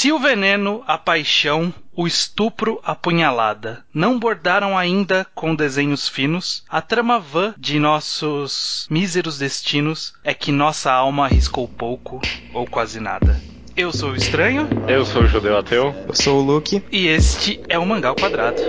Se o veneno, a paixão, o estupro, a punhalada não bordaram ainda com desenhos finos, a trama vã de nossos míseros destinos é que nossa alma arriscou pouco ou quase nada. Eu sou o Estranho. Eu sou o Judeu Ateu. Eu sou o Luke. E este é o Mangal Quadrado.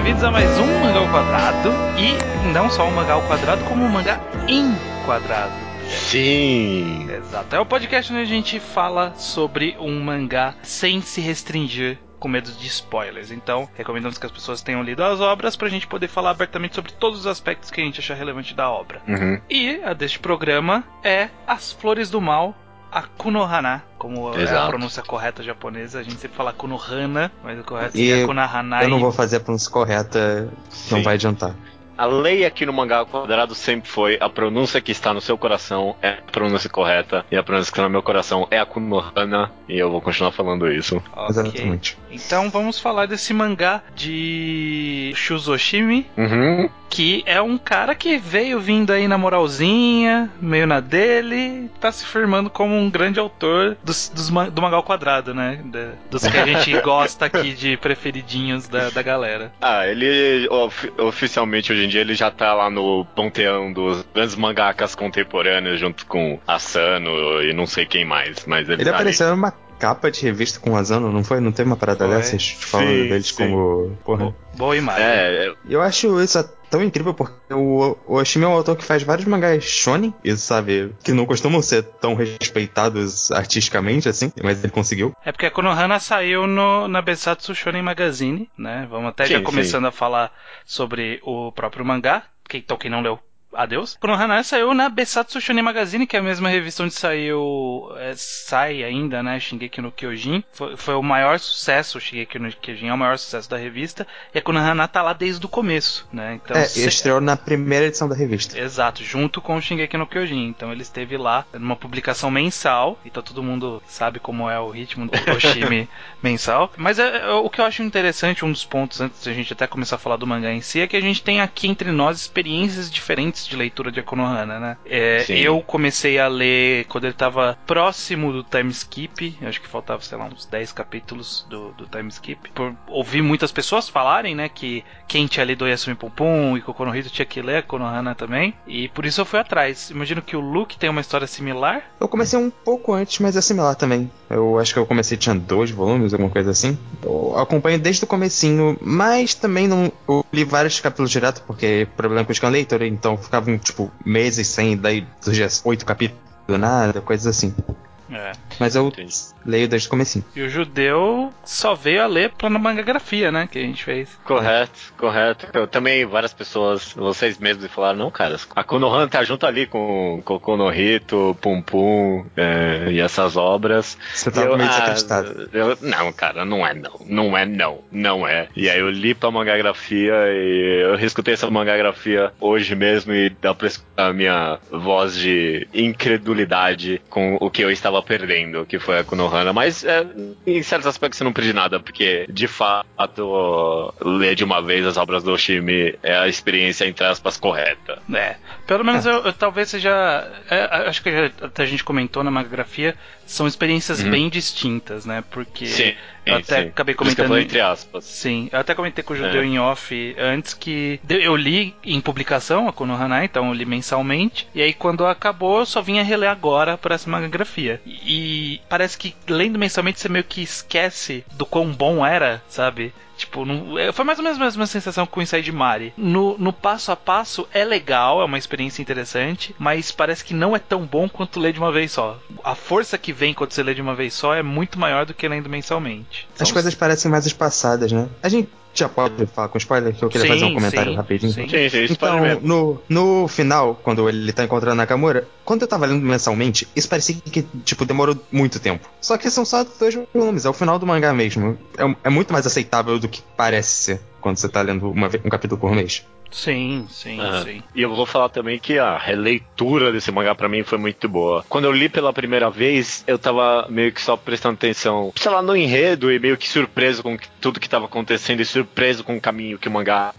Bem-vindos a mais um Mangá ao Quadrado e não só um Mangá ao Quadrado, como um mangá em quadrado. Sim! Exato. É o podcast onde a gente fala sobre um mangá sem se restringir com medo de spoilers. Então, recomendamos que as pessoas tenham lido as obras pra gente poder falar abertamente sobre todos os aspectos que a gente achar relevante da obra. Uhum. E a deste programa é As Flores do Mal, Akunohana, como Exato. é a pronúncia correta japonesa, a gente sempre fala Akunohana, mas o correto E é Akunohana. Eu não vou fazer a pronúncia correta, não Sim. vai adiantar. A lei aqui no mangá quadrado sempre foi a pronúncia que está no seu coração é a pronúncia correta e a pronúncia que está no meu coração é a Kunohana e eu vou continuar falando isso. Ok. Exatamente. Então vamos falar desse mangá de Shuzoshimi, Uhum. que é um cara que veio vindo aí na moralzinha, meio na dele, tá se firmando como um grande autor dos, dos do mangá ao quadrado, né? Da- dos que a gente gosta aqui de preferidinhos da, da galera. Ah, ele of- oficialmente hoje em dia ele já tá lá no panteão dos grandes mangakas contemporâneos junto com Asano e não sei quem mais, mas ele, Ele tá apareceu numa capa de revista com o Asano, não foi? Não tem uma parada Foi. dessas falando Sim, deles sim. como. Porra. Bo- Boa ali. imagem. É, Eu acho isso tão incrível porque o, Oshimi é um autor que faz vários mangás shonen, e sabe, que não costumam ser tão respeitados artisticamente assim, mas ele conseguiu. É porque a Konohana saiu no, na Besatsu Shonen Magazine, né? Vamos até já Sim, começando a falar sobre o próprio mangá. Então, quem não leu, adeus. Konohana saiu na Besatsu Shonen Magazine, que é a mesma revista onde saiu. é, sai ainda, né? Shingeki no Kyojin. Foi, foi o maior sucesso, o Shingeki no Kyojin é o maior sucesso da revista. E a Konohana tá lá desde o começo, né? Então, é, se- estreou na primeira edição da revista. Exato, junto com o Shingeki no Kyojin. Então ele esteve lá numa publicação mensal. Então todo mundo sabe como é o ritmo do Oshimi mensal. Mas é, é, o que eu acho interessante, um dos pontos antes da gente até começar a falar do mangá em si, é que a gente tem aqui entre nós experiências diferentes de leitura de Konohana, né? É, eu comecei a ler quando ele estava próximo do time skip. Acho que faltava, sei lá, uns 10 capítulos do, do time skip. Por ouvir muitas pessoas falarem, né, que quem tinha lido Yasumi Pum Pum e Kokonohito tinha que ler a Konohana também. E por isso eu fui atrás. Imagino que o Luke tem uma história similar. Eu comecei um pouco antes, mas é similar também. Eu acho que eu comecei, tinha dois volumes, alguma coisa assim. Eu acompanho desde o comecinho, mas também não. Eu li vários capítulos direto, porque problema com o scan leitor, então ficavam, tipo, meses sem, daí surgia oito capítulos do nada, coisas assim. É. Mas eu Entendi. leio desde o comecinho. E o judeu só veio a ler pela mangagrafia, né? Que a gente fez. Correto, correto. Eu também, várias pessoas, vocês mesmos, falaram, não, cara, a Konohan tá junto ali com com Konohito, Pum Pum é, e essas obras. Você tava Eu- meio ah, desacreditado. eu- não, cara, não é não. Não é não. Não é. E aí eu li pra mangagrafia e eu reescutei essa mangagrafia hoje mesmo e dá pra escutar a minha voz de incredulidade com o que eu estava perdendo, que foi a Konohana. Mas é, em certos aspectos você não perde nada, porque de fato ler de uma vez as obras do Oshimi é a experiência, entre aspas, correta. É. Pelo menos eu, eu- talvez seja. é, acho que já, até a gente comentou na mangagrafia. São experiências Uhum. bem distintas, né? Porque. Sim. Eu sim, até sim. acabei comentando. falei entre aspas. Sim, eu até comentei com o Judeu É. em off antes que eu li em publicação a Konohana, então eu li mensalmente. E aí quando acabou, eu só vinha reler agora por essa mangagrafia. E parece que lendo mensalmente você meio que esquece do quão bom era, sabe? Tipo, não- é, foi mais ou menos a mesma sensação com o Inside Mari. No, no passo a passo é legal, é uma experiência interessante, mas parece que não é tão bom quanto ler de uma vez só. A força que vem quando você lê de uma vez só é muito maior do que lendo mensalmente. As Então, coisas parecem mais espaçadas, né? A gente já pode falar com spoiler, que eu queria Sim, fazer um comentário sim, rapidinho. sim. Sim, sim, isso Então, no, no final, quando ele tá encontrando Nakamura, quando eu tava lendo mensalmente, isso parecia que, tipo, demorou muito tempo. Só que são só dois volumes, é o final do mangá mesmo. É, é muito mais aceitável do que parece ser quando você tá lendo uma um capítulo por mês. Sim, sim, Aham. sim. E eu vou falar também que a releitura desse mangá pra mim foi muito boa. Quando eu li pela primeira vez, eu tava meio que só prestando atenção, sei lá, no enredo e meio que surpreso com tudo que tava acontecendo e surpreso com o caminho que o mangá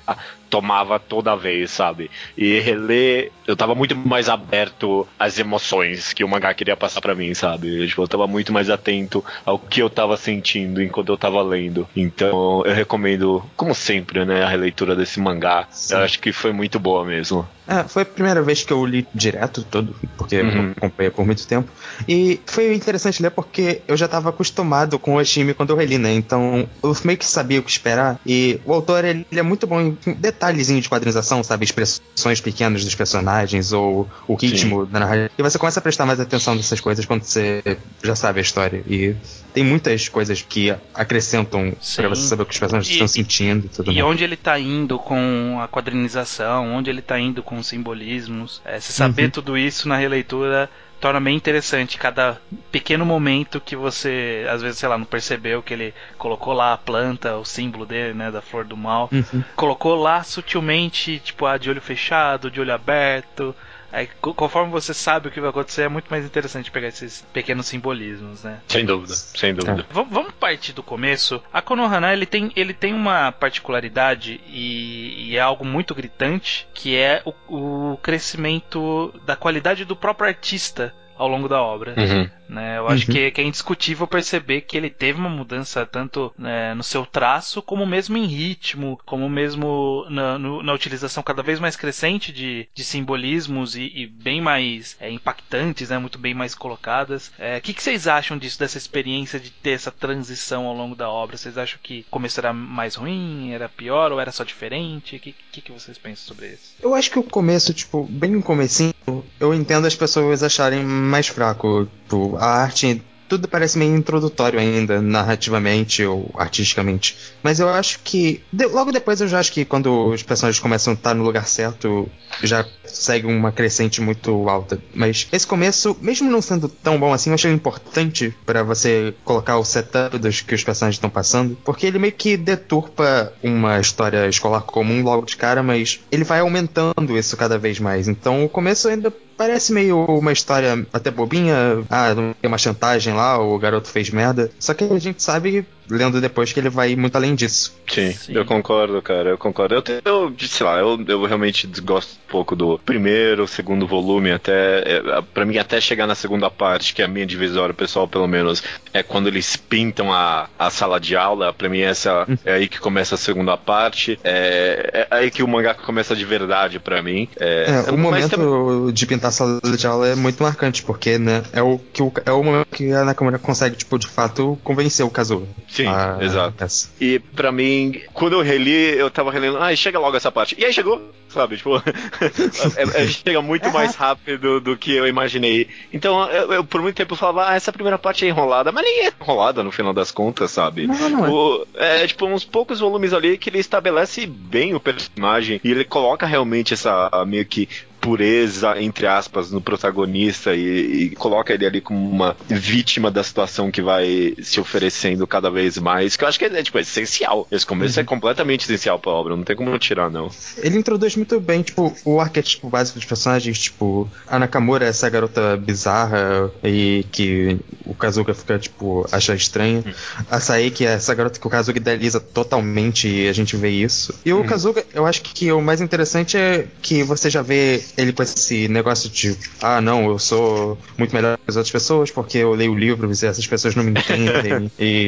tomava toda vez, sabe? E reler, eu tava muito mais aberto às emoções que o mangá queria passar pra mim, sabe? Eu, tipo, eu tava muito mais atento ao que eu tava sentindo enquanto eu tava lendo. Então, eu recomendo, como sempre, né, a releitura desse mangá. Sim. Eu acho que foi muito boa mesmo. É, foi a primeira vez que eu li direto todo, porque Uhum. eu acompanhei por muito tempo. E foi interessante ler porque eu já estava acostumado com o Oshimi quando eu reli, né? Então eu meio que sabia o que esperar. E o autor, ele, ele é muito bom em detalhezinho de quadrinização, sabe? Expressões pequenas dos personagens ou o ritmo da narrativa. E você começa a prestar mais atenção nessas coisas quando você já sabe a história. E tem muitas coisas que acrescentam pra você saber o que os personagens E- estão sentindo e tudo E mais. onde ele tá indo com a quadrinização, onde ele tá indo com os simbolismos. É, se saber Uhum. tudo isso na releitura torna bem interessante cada pequeno momento que você, às vezes, sei lá, não percebeu que ele colocou lá a planta, o símbolo dele, né, da flor do mal. Uhum. Colocou lá sutilmente, tipo, ah, de olho fechado, de olho aberto. Aí, co- conforme você sabe o que vai acontecer, é muito mais interessante pegar esses pequenos simbolismos, né? Sem dúvida, sem dúvida. V- vamos partir do começo. A Konohana ele tem, ele tem uma particularidade e, e é algo muito gritante, que é o, o crescimento da qualidade do próprio artista ao longo da obra. Uhum. né? Eu acho Uhum. que, que é indiscutível perceber que ele teve uma mudança tanto né, no seu traço, como mesmo em ritmo, como mesmo na, no- na utilização cada vez mais crescente de, de simbolismos e, e bem mais é, impactantes, né, muito bem mais colocadas. É, O que, que vocês acham disso, dessa experiência de ter essa transição ao longo da obra? Vocês acham que o começo era mais ruim, era pior ou era só diferente? O que, que, que vocês pensam sobre isso? Eu acho que o começo, tipo, bem no comecinho, eu entendo as pessoas acharem mais fraco. Tipo, a arte, tudo parece meio introdutório ainda, narrativamente ou artisticamente. Mas eu acho que. de- logo depois eu já acho que quando os personagens começam a estar no lugar certo, já segue uma crescente muito alta. Mas esse começo, mesmo não sendo tão bom assim, eu achei importante pra você colocar o setup dos que os personagens estão passando, porque ele meio que deturpa uma história escolar comum logo de cara, mas ele vai aumentando isso cada vez mais. Então o começo ainda parece meio uma história até bobinha, ah, tem uma chantagem lá, o garoto fez merda. Só que a gente sabe, lendo depois, que ele vai muito além disso. Sim, Sim. eu concordo, cara, eu concordo. Eu, te- eu sei lá, eu, eu realmente gosto um pouco do primeiro, segundo volume, até. É, pra mim, até chegar na segunda parte, que é a minha divisória pessoal, pelo menos, é quando eles pintam a, a sala de aula. Pra mim, essa é aí que começa a segunda parte. É, é aí que o mangá começa de verdade pra mim. É, É, o mas momento também- de pintar a sala de aula é muito marcante, porque, né, é o, que o, é o momento que a Nakamura consegue, tipo, de fato, convencer o Kazuo. Sim, a- exato. essa. E pra mim, quando eu reli, eu tava relendo, ai, chega logo essa parte. E aí chegou, sabe? Tipo, é- é- chega muito É mais rápido do que eu imaginei. Então, eu, eu, por muito tempo eu falava, ah, essa primeira parte é enrolada, mas nem é enrolada no final das contas, sabe? Não, não é. O- é tipo uns poucos volumes ali que ele estabelece bem o personagem e ele coloca realmente essa meio que pureza, entre aspas, no protagonista e, e coloca ele ali como uma vítima da situação que vai se oferecendo cada vez mais, que eu acho que é, é, tipo, é essencial. Esse começo é completamente essencial pra obra, não tem como tirar, não. Ele introduz muito bem, tipo, o arquétipo básico dos personagens, tipo, a Nakamura é essa garota bizarra e que o Kazuga fica, tipo, acha estranha. A Saeki é essa garota que o Kazuga idealiza totalmente e a gente vê isso. E o Kazuga, eu acho que o mais interessante é que você já vê ele com esse negócio de, ah, não, eu sou muito melhor que as outras pessoas porque eu leio o livro e essas pessoas não me entendem. e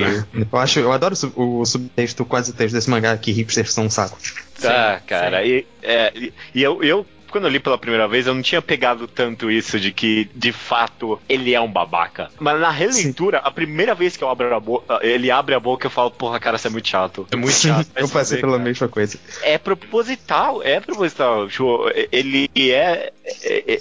eu acho, eu adoro o sub- o subtexto, quase texto desse mangá que hipsters são um saco. Tá, cara, e, é, e, e eu, eu, quando eu li pela primeira vez, eu não tinha pegado tanto isso de que, de fato, ele é um babaca. Mas na releitura, a primeira vez que eu abro a boca, ele abre a boca, eu falo, porra, cara, você é muito chato. É muito Sim, chato. eu se passei pela cara. mesma coisa. É proposital, é proposital. Tipo, ele é-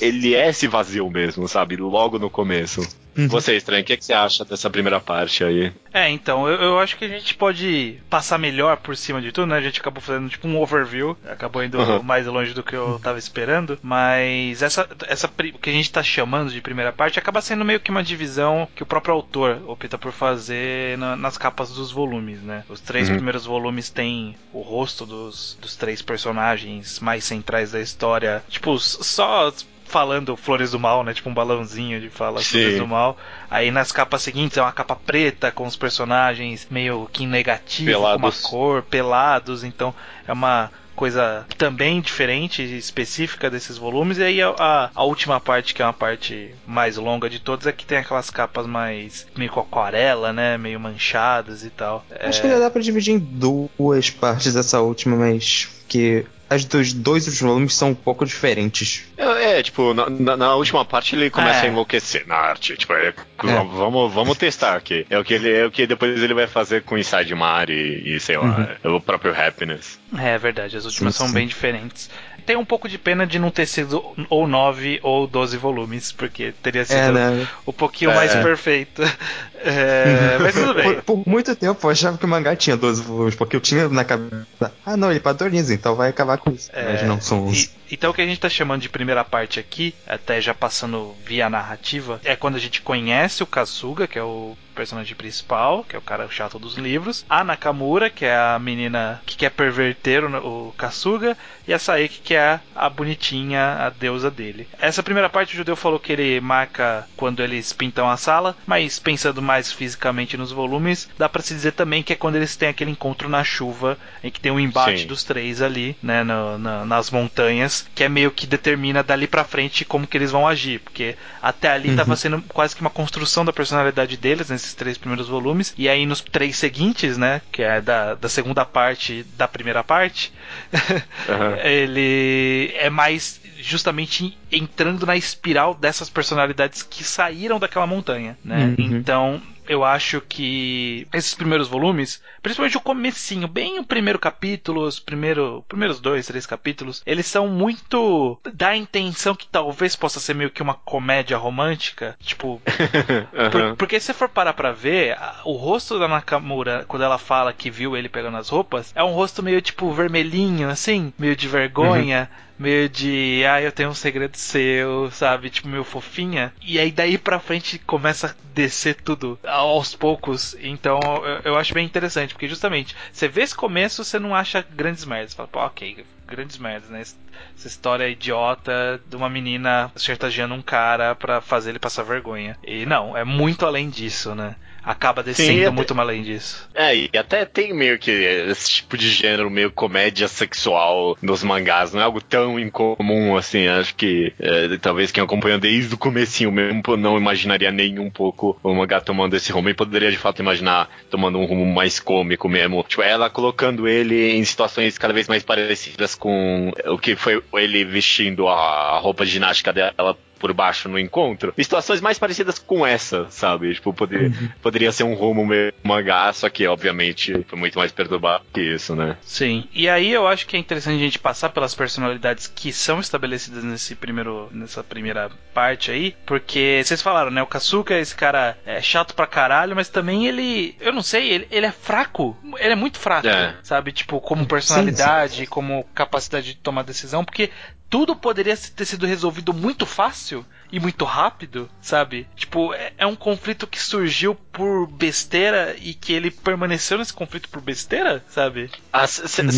Ele é esse vazio mesmo, sabe? Logo no começo. Uhum. Você, estranho, o que, é que você acha dessa primeira parte aí? É, então, eu, eu, acho que a gente pode passar melhor por cima de tudo, né? A gente acabou fazendo tipo um overview, acabou indo uhum. mais longe do que eu tava esperando, mas essa, essa o que a gente tá chamando de primeira parte acaba sendo meio que uma divisão que o próprio autor opta por fazer na, nas capas dos volumes, né? Os três uhum. primeiros volumes têm o rosto dos, dos três personagens mais centrais da história, tipo, só falando Flores do Mal, né? Tipo um balãozinho de fala Sim. Flores do Mal. Aí nas capas seguintes é uma capa preta com os personagens meio que negativo, com uma cor, pelados. Então é uma coisa também diferente, específica desses volumes. E aí a, a, a, última parte, que é uma parte mais longa de todos, é que tem aquelas capas mais meio com aquarela, né? Meio manchadas e tal. Acho é... que já dá pra dividir em duas partes essa última, mas que as dos dois últimos volumes são um pouco diferentes. É, é tipo, na, na, na, última parte ele começa é. a enlouquecer na arte. Tipo, é, é. Vamos, vamos testar aqui. É o que ele é o que depois ele vai fazer com Inside Mar e, e sei lá, uhum. o próprio Happiness. É, é verdade, as últimas sim, são sim. bem diferentes tem um pouco de pena de não ter sido ou 9 ou 12 volumes, porque teria sido é, né? um pouquinho é. mais perfeito. É, mas tudo bem. Por, por, muito tempo eu achava que o mangá tinha 12 volumes, porque eu tinha na cabeça. Ah, não, ele padroniza, então vai acabar com isso. É, mas não são 11. E, então o que a gente tá chamando de primeira parte aqui, até já passando via narrativa, é quando a gente conhece o Kasuga, que é o personagem principal, que é o cara chato dos livros, a Nakamura, que é a menina que quer perverter o, o Kasuga, e a Saeki, que é a bonitinha, a deusa dele. Essa primeira parte o judeu falou que ele marca quando eles pintam a sala, mas pensando mais fisicamente nos volumes, dá para se dizer também que é quando eles têm aquele encontro na chuva, em que tem um embate Sim. dos três ali, né, no, na, nas montanhas, que é meio que determina dali para frente como que eles vão agir, porque até ali uhum. tava sendo quase que uma construção da personalidade deles nesses três primeiros volumes, e aí nos três seguintes, né, que é da, da segunda parte da primeira parte, uhum. ele é mais justamente entrando na espiral dessas personalidades que saíram daquela montanha, né? Uhum. Então, eu acho que esses primeiros volumes, principalmente o comecinho, bem o primeiro capítulo, os primeiro, primeiros dois, três capítulos, eles são muito da intenção que talvez possa ser meio que uma comédia romântica, tipo, uhum. por, porque se você for parar pra ver, o rosto da Nakamura, quando ela fala que viu ele pegando as roupas, é um rosto meio tipo vermelhinho, assim, meio de vergonha. Uhum meio de, ah, eu tenho um segredo seu, sabe? Tipo, meio fofinha. E aí daí pra frente começa a descer tudo aos poucos. Então eu, eu acho bem interessante, porque justamente, você vê esse começo, você não acha grandes merdas. Você fala, pô, ok, grandes merdas, né? Essa história idiota de uma menina chantageando um cara para fazer ele passar vergonha. E não, é muito além disso, né? Acaba descendo Sim, muito mais além disso. É, e até tem meio que esse tipo de gênero, meio comédia sexual nos mangás, não é algo tão incomum assim, acho que é, talvez quem acompanha desde o comecinho mesmo não imaginaria nem um pouco o mangá tomando esse rumo, e poderia de fato imaginar tomando um rumo mais cômico mesmo, tipo, ela colocando ele em situações cada vez mais parecidas com o que foi ele vestindo a roupa de ginástica dela por baixo no encontro. E situações mais parecidas com essa, sabe? Tipo, poder, uhum. poderia ser um rumo meio mangá, só que obviamente foi muito mais perturbado que isso, né? Sim. E aí eu acho que é interessante a gente passar pelas personalidades que são estabelecidas nesse primeiro, nessa primeira parte aí, porque vocês falaram, né? O Kasuka, esse cara é chato pra caralho, mas também ele, eu não sei, ele, ele é fraco. Ele é muito fraco, é. sabe? Tipo, como personalidade, sim, sim. como capacidade de tomar decisão, porque tudo poderia ter sido resolvido muito fácil e muito rápido, sabe? Tipo, é, é, um conflito que surgiu por besteira e que ele permaneceu nesse conflito por besteira, sabe? Ah, você uhum.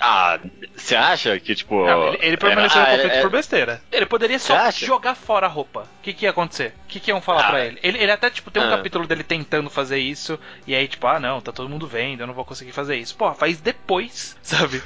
ah, acha que, tipo. Não, ele, ele, permaneceu no conflito é, por besteira. Ele poderia só jogar fora a roupa. O que, que ia acontecer? O que, que iam falar ah, pra ele? ele? ele? até, tipo, tem um ah. capítulo dele tentando fazer isso, e aí, tipo, ah, não, tá todo mundo vendo, eu não vou conseguir fazer isso. Pô, faz depois, sabe?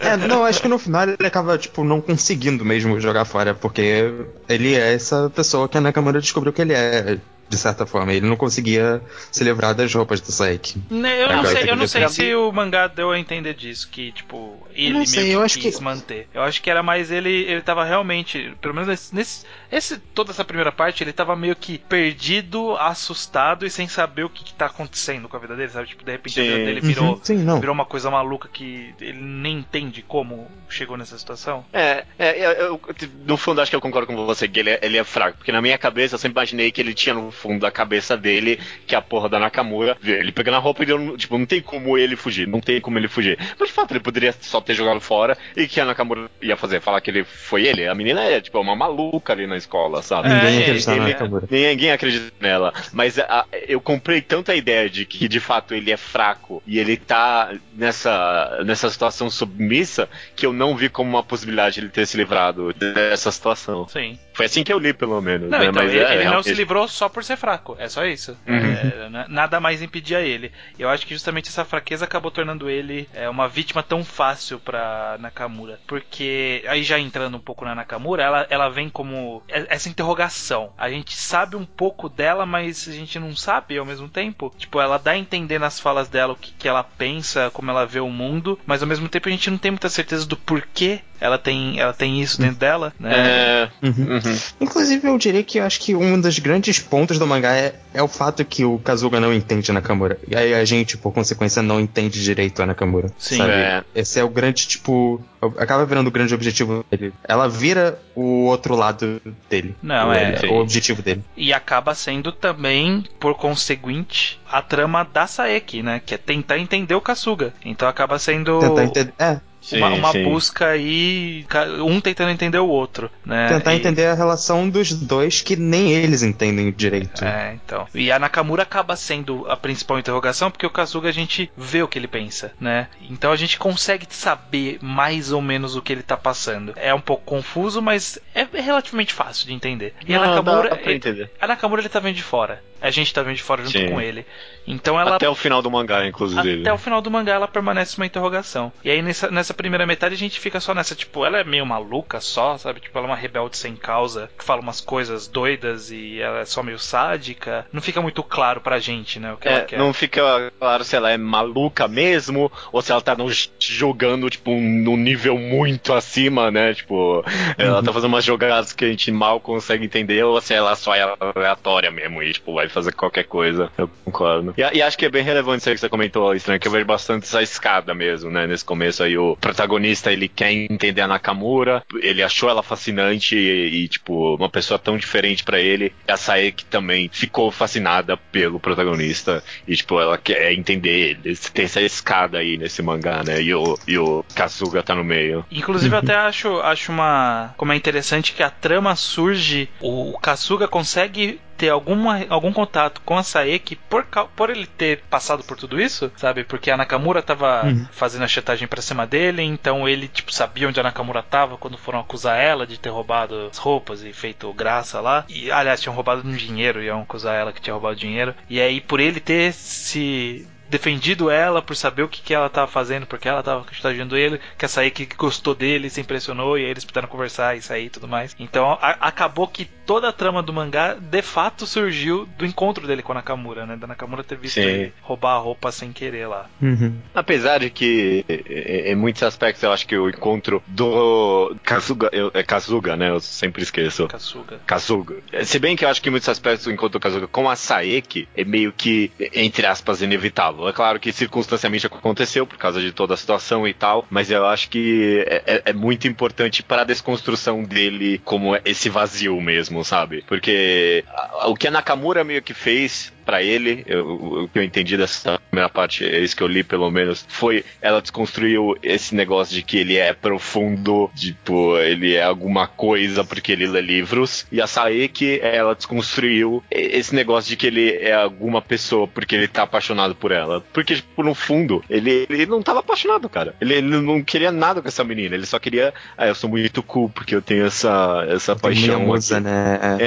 é, não, acho que no final ele acaba, tipo, não conseguindo mesmo jogar fora, porque ele é essa pessoa que a Nakamura descobriu que ele é de certa forma. Ele não conseguia se livrar das roupas do Saik. Né, eu não sei, eu não sei se o mangá deu a entender disso, que, tipo, ele meio sei, que eu acho quis que... manter. Eu acho que era mais ele, ele tava realmente, pelo menos nesse, nesse esse, toda essa primeira parte, ele tava meio que perdido, assustado e sem saber o que, que tá acontecendo com a vida dele, sabe? Tipo, de repente Sim. a vida dele virou, uhum. Sim, virou uma coisa maluca que ele nem entende como chegou nessa situação. É, é eu, eu, no fundo acho que eu concordo com você, que ele é, ele é fraco, porque na minha cabeça eu sempre imaginei que ele tinha no fundo da cabeça dele que a porra da Nakamura, ele pegando a roupa e deu, tipo, não tem como ele fugir, não tem como ele fugir. Mas de fato, ele poderia só ter jogado fora e que a Nakamura ia fazer, falar que ele foi ele. A menina é, tipo, uma maluca ali na escola, sabe? Ninguém É, acredita na ele- Nakamura. Ninguém acredita nela. Mas a- eu comprei tanto a ideia de que de fato ele é fraco e ele tá nessa, nessa situação submissa que eu não vi como uma possibilidade ele ter se livrado dessa situação. Sim. Foi assim que eu li, pelo menos. Não, né? então Mas ele, é, ele não se livrou só por ser fraco. É só isso. Uhum. É, na- nada mais impedia ele. Eu acho que justamente essa fraqueza acabou tornando ele é, uma vítima tão fácil pra Nakamura. Porque, aí já entrando um pouco na Nakamura, ela, ela vem como essa interrogação. A gente sabe um pouco dela, mas a gente não sabe ao mesmo tempo. Tipo, ela dá a entender nas falas dela o que, que ela pensa, como ela vê o mundo, mas ao mesmo tempo a gente não tem muita certeza do porquê ela tem, ela tem isso dentro dela, né? É. Uhum. uhum. Inclusive, eu diria que eu acho que um dos grandes pontos do mangá é, é o fato que o Kazuga não entende a Nakamura. E aí a gente, por consequência, não entende direito a Nakamura. Sim. sabe? É. Esse é o grande, tipo. Acaba virando o grande objetivo dele. Ela vira o outro lado dele. Não, o, é. O objetivo dele. E acaba sendo também, por conseguinte, a trama da Saeki, né? Que é tentar entender o Kasuga. Então acaba sendo Tentar entender. É, Sim, uma sim. busca aí, um tentando entender o outro, né? tentar E- entender a relação dos dois que nem eles entendem direito. É, então. E a Nakamura acaba sendo a principal interrogação, porque o Kazuga a gente vê o que ele pensa, né? Então a gente consegue saber mais ou menos o que ele tá passando. É um pouco confuso, mas é relativamente fácil de entender. E a Não, Nakamura. dá pra entender. A Nakamura ele tá vendo de fora. A gente tá vendo de fora junto Sim. com ele. Então ela. Até o final do mangá, inclusive. Até o final do mangá ela permanece uma interrogação. E aí nessa, nessa primeira metade a gente fica só nessa, tipo, ela é meio maluca só, sabe? Tipo, ela é uma rebelde sem causa, que fala umas coisas doidas e ela é só meio sádica. Não fica muito claro pra gente, né? O que ela É, quer. não fica claro se ela é maluca mesmo ou se ela tá nos jogando, tipo, num nível muito acima, né? Tipo, ela tá fazendo umas jogadas que a gente mal consegue entender ou se ela só é aleatória mesmo e, tipo, vai fazer qualquer coisa. Eu concordo. E, e acho que é bem relevante isso aí que você comentou, Estranho, que eu vejo bastante essa escada mesmo, né? Nesse começo aí, o protagonista, ele quer entender a Nakamura, ele achou ela fascinante e, e, tipo, uma pessoa tão diferente pra ele. E a Saeki também ficou fascinada pelo protagonista e, tipo, ela quer entender ele. Tem essa escada aí nesse mangá, né? E o, e o Kasuga tá no meio. Inclusive, eu até acho, acho uma. Como é interessante que a trama surge, o, o Kasuga consegue ter alguma, algum contato com a Saeki por, por ele ter passado por tudo isso, sabe? Porque a Nakamura tava Uhum. fazendo a chetagem pra cima dele, então ele, tipo, sabia onde a Nakamura tava quando foram acusar ela de ter roubado as roupas e feito graça lá. E, aliás, tinham roubado um dinheiro e iam acusar ela que tinha roubado dinheiro. E aí, por ele ter se defendido ela por saber o que, que ela tava fazendo, porque ela tava chantageando ele, que a Saiki gostou dele, se impressionou e aí eles puderam conversar e sair e tudo mais. Então a- acabou que toda a trama do mangá de fato surgiu do encontro dele com a Nakamura, né? Da Nakamura ter visto Sim. ele roubar a roupa sem querer lá. Uhum. Apesar de que, em em muitos aspectos, eu acho que o encontro do Kazuga, eu, é Kazuga, né? Eu sempre esqueço. Kasuga. Kazuga. Se bem que eu acho que em muitos aspectos o encontro do Kazuga com a Saeki é meio que, entre aspas, inevitável. É claro que circunstancialmente aconteceu por causa de toda a situação e tal, mas eu acho que é, é- é muito importante para a desconstrução dele como esse vazio mesmo, sabe? Porque o que a Nakamura meio que fez pra ele, eu- o que eu entendi dessa primeira parte, é isso que eu li pelo menos, foi ela desconstruiu esse negócio de que ele é profundo, tipo, ele é alguma coisa porque ele lê livros, e a Saeki, ela desconstruiu esse negócio de que ele é alguma pessoa porque ele tá apaixonado por ela. Porque, tipo, no fundo, ele, ele não tava apaixonado, cara. Ele, ele não queria nada com essa menina, ele só queria, ah, eu sou muito cool porque eu tenho essa, essa minha paixão musa, aqui. né? É.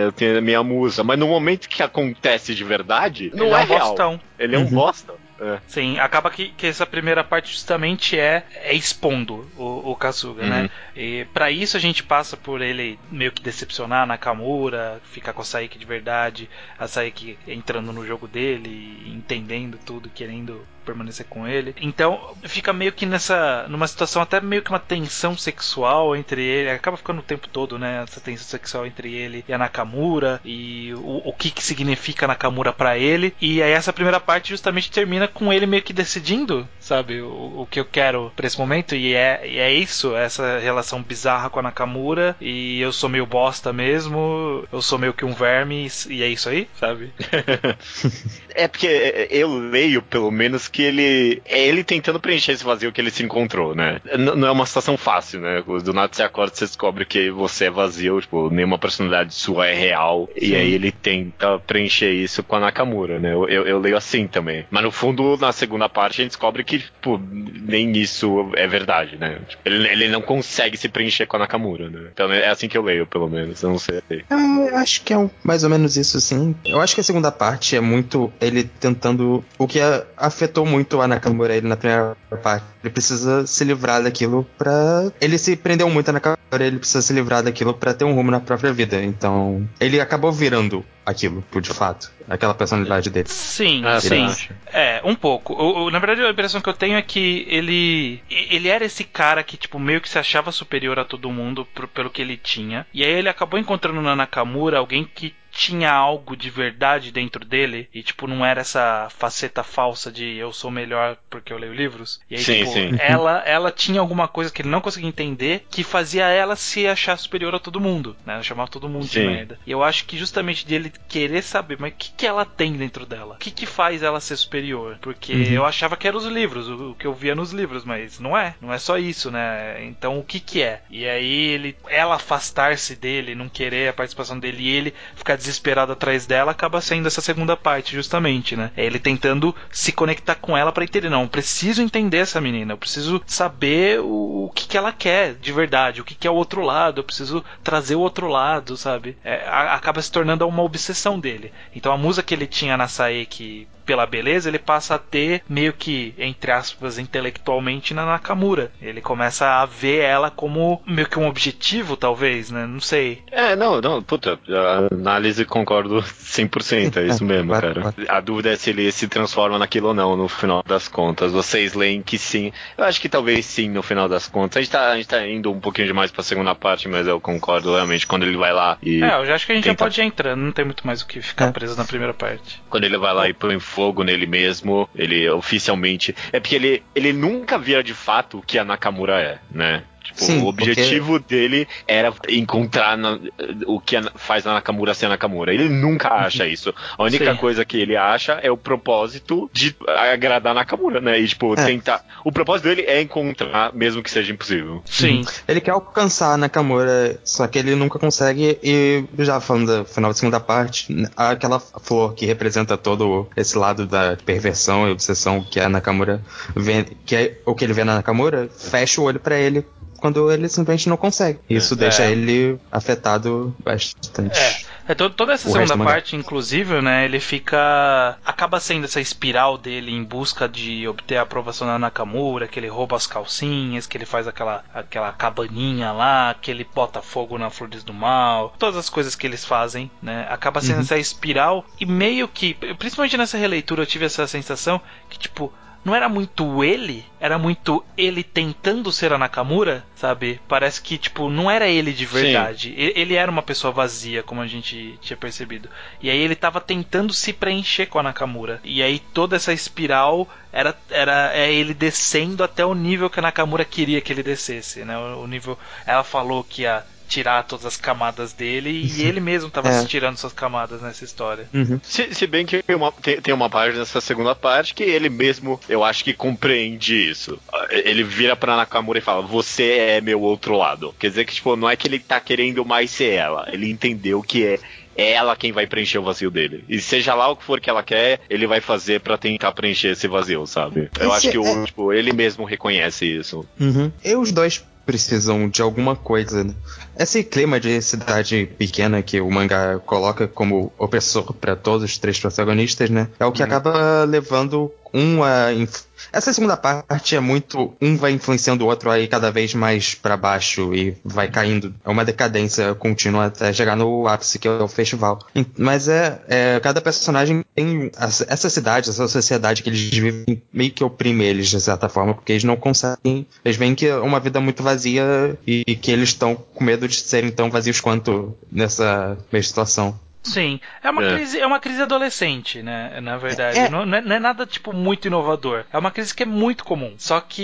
É, eu tenho a minha musa. Mas no momento que acontece de verdade, não ele é, é um real. bostão. Ele é um Uhum. bosta. É. Sim, acaba que, que essa primeira parte justamente é, é expondo o, o Kasuga, né? E para isso a gente passa por ele meio que decepcionar Nakamura, ficar com a Saiki de verdade, a Saiki entrando no jogo dele, entendendo tudo, querendo permanecer com ele. Então fica meio que nessa numa situação até meio que uma tensão sexual entre ele, acaba ficando o tempo todo, né, essa tensão sexual entre ele e a Nakamura e o, o que que significa Nakamura para ele. E aí essa primeira parte justamente termina com ele meio que decidindo sabe? O, o que eu quero pra esse momento, e é, e é isso, essa relação bizarra com a Nakamura, e eu sou meio bosta mesmo, eu sou meio que um verme, e é isso aí, sabe? é porque eu leio, pelo menos, que ele. É ele tentando preencher esse vazio que ele se encontrou, né? N não é uma situação fácil, né? Do nada você acorda você descobre que você é vazio, tipo, nenhuma personalidade sua é real, Sim. e aí ele tenta preencher isso com a Nakamura, né? Eu, eu, eu leio assim também. Mas no fundo, na segunda parte, a gente descobre que tipo, nem isso é verdade, né? Tipo, ele, ele não consegue se preencher com a Nakamura, né? Então é assim que eu leio, pelo menos. Eu não sei. Eu acho que é mais ou menos isso, sim. Eu acho que a segunda parte é muito ele tentando. O que afetou muito a Nakamura ele na primeira parte. Ele precisa se livrar daquilo pra. Ele se prendeu muito a Nakamura, ele precisa se livrar daquilo pra ter um rumo na própria vida. Então, ele acabou virando aquilo, por de fato. Aquela personalidade dele. Sim, ah, sim. É, um pouco. O, o, na verdade, a impressão que eu tenho é que ele. Ele era esse cara que, tipo, meio que se achava superior a todo mundo por, pelo que ele tinha. E aí ele acabou encontrando na Nakamura alguém que tinha algo de verdade dentro dele e tipo não era essa faceta falsa de eu sou melhor porque eu leio livros? E aí sim, tipo, sim. ela ela tinha alguma coisa que ele não conseguia entender que fazia ela se achar superior a todo mundo né? Ela chamava todo mundo sim. de merda. E eu acho que justamente dele querer saber mas o que que ela tem dentro dela? O que que faz ela ser superior? Porque uhum. eu achava que eram os livros o, o, que eu via nos livros mas não é. Não é só isso né? Então o que que é? E aí ele ela afastar-se dele não querer a participação dele e ele ficar desesperado atrás dela, acaba sendo essa segunda parte, justamente, né? É ele tentando se conectar com ela para entender, não, eu preciso entender essa menina, eu preciso saber o, o que, que ela quer de verdade, o que, que é o outro lado, eu preciso trazer o outro lado, sabe? É, a, acaba se tornando uma obsessão dele. Então a música que ele tinha na Sae que pela beleza, ele passa a ter meio que, entre aspas, intelectualmente na Nakamura. Ele começa a ver ela como meio que um objetivo, talvez, né? Não sei. É, não, não, puta, a análise concordo 100%, é isso mesmo, cara. A dúvida é se ele se transforma naquilo ou não, no final das contas. Vocês leem que sim. Eu acho que talvez sim, no final das contas. A gente tá, a gente tá indo um pouquinho demais pra segunda parte, mas eu concordo realmente quando ele vai lá e. É, eu já acho que a gente tenta... já pode ir entrando, não tem muito mais o que ficar é. preso na primeira parte. Quando ele vai lá e põe fogo nele mesmo, ele oficialmente. É porque ele, ele nunca vira de fato o que a Nakamura é, né? Tipo, Sim, o objetivo porque... dele era encontrar na, o que faz a Nakamura ser a Nakamura. Ele nunca uhum. acha isso. A única Sim. coisa que ele acha é o propósito de agradar a Nakamura, né? E, tipo, é. tentar. O propósito dele é encontrar, mesmo que seja impossível. Sim. Uhum. Ele quer alcançar a Nakamura, só que ele nunca consegue. E já falando do final da segunda parte, aquela flor que representa todo esse lado da perversão e obsessão que a Nakamura vê, que é o que ele vê na Nakamura, fecha o olho para ele quando ele simplesmente não consegue. Isso é. deixa ele afetado bastante. É. É, toda essa o segunda parte, inclusive, né, ele fica. acaba sendo essa espiral dele em busca de obter a aprovação da Nakamura, que ele rouba as calcinhas, que ele faz aquela, aquela cabaninha lá, que ele bota fogo na Flores do Mal, todas as coisas que eles fazem, né, acaba sendo uhum. essa espiral e meio que, principalmente nessa releitura, eu tive essa sensação que, tipo, não era muito ele, era muito ele tentando ser a Nakamura, sabe? Parece que, tipo, não era ele de verdade. Sim. Ele era uma pessoa vazia, como a gente tinha percebido. E aí ele tava tentando se preencher com a Nakamura. E aí toda essa espiral era, era é ele descendo até o nível que a Nakamura queria que ele descesse, né? O, o nível. Ela falou que ia tirar todas as camadas dele e ele mesmo estava é. tirando suas camadas nessa história. Uhum. Se, se, bem que uma, tem, tem, uma parte nessa segunda parte que ele mesmo, eu acho que compreende isso. Ele vira pra Nakamura e fala: Você é meu outro lado. Quer dizer que, tipo, não é que ele tá querendo mais ser ela. Ele entendeu que é é ela quem vai preencher o vazio dele. E seja lá o que for que ela quer, ele vai fazer para tentar preencher esse vazio, sabe? Eu esse acho que é... o, tipo, ele mesmo reconhece isso. Uhum. E os dois precisam de alguma coisa. Né? Esse clima de cidade pequena que o mangá coloca como opressor para todos os três protagonistas, né? É o que uhum. acaba levando um a essa segunda parte é muito. Um vai influenciando o outro aí cada vez mais para baixo e vai caindo. É uma decadência contínua até chegar no ápice, que é o festival. Mas é. é cada personagem tem. Essa cidade, essa sociedade que eles vivem, meio que oprime eles de certa forma, porque eles não conseguem. Eles veem que é uma vida muito vazia e, e que eles estão com medo de serem tão vazios quanto nessa mesma situação. Sim, é uma, É. Crise, é uma crise adolescente, né? Na verdade. É. Não, não é, não é nada, tipo, muito inovador. É uma crise que é muito comum. Só que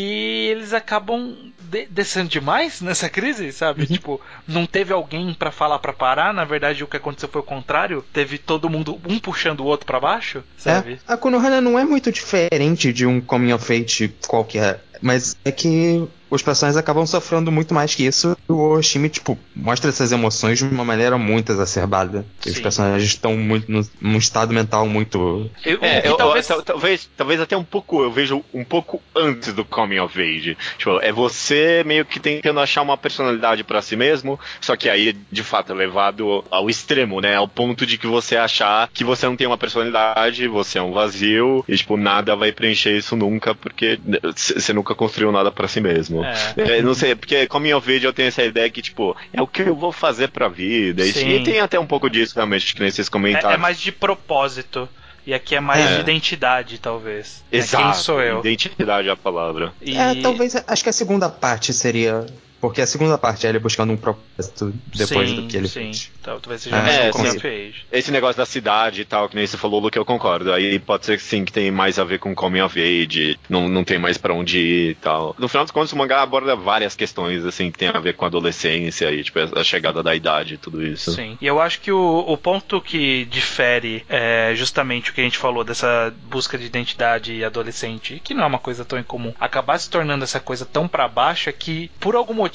eles acabam de- descendo demais nessa crise, sabe? Uhum. Tipo, não teve alguém pra falar pra parar. Na verdade, o que aconteceu foi o contrário. Teve todo mundo, um puxando o outro pra baixo, sabe? É, a Konohana não é muito diferente de um coming of age qualquer, mas é que os personagens acabam sofrendo muito mais que isso. E o Oshimi, tipo, mostra essas emoções de uma maneira muito exacerbada. Os personagens estão muito num, num estado mental muito. Eu- É, eu, talvez... eu- tal- talvez, talvez até um pouco, eu vejo um pouco antes do Coming of Age. Tipo, é você meio que tentando achar uma personalidade pra si mesmo, só que aí, de fato, é levado ao extremo, né? Ao ponto de que você achar que você não tem uma personalidade, você é um vazio, e, tipo, nada vai preencher isso nunca, porque c- você nunca construiu nada pra si mesmo. É. É, não sei, porque Coming of Age eu tenho essa ideia que, tipo, é o que eu vou fazer pra vida. E, Sim. e tem até um pouco disso, realmente, que nem vocês comentaram. É, é mais de propósito. E aqui é mais É. de identidade, talvez. É, Exato. Quem sou eu? Identidade é a palavra. E- É, talvez. Acho que a segunda parte seria. Porque a segunda parte é ele buscando um propósito depois sim, do que ele sim. fez. Tal- Talvez seja É, mais um sim. Coming of Age. Esse negócio da cidade e tal, que nem você falou, Luke, eu concordo. Aí pode ser que sim, que tem mais a ver com Coming of Age, não, não tem mais pra onde ir e tal. No final dos contos, o mangá aborda várias questões, assim, que tem a ver com a adolescência e, tipo, a chegada da idade e tudo isso. Sim. E eu acho que o, o ponto que difere é justamente o que a gente falou dessa busca de identidade adolescente, que não é uma coisa tão incomum, acabar se tornando essa coisa tão pra baixo é que, por algum motivo,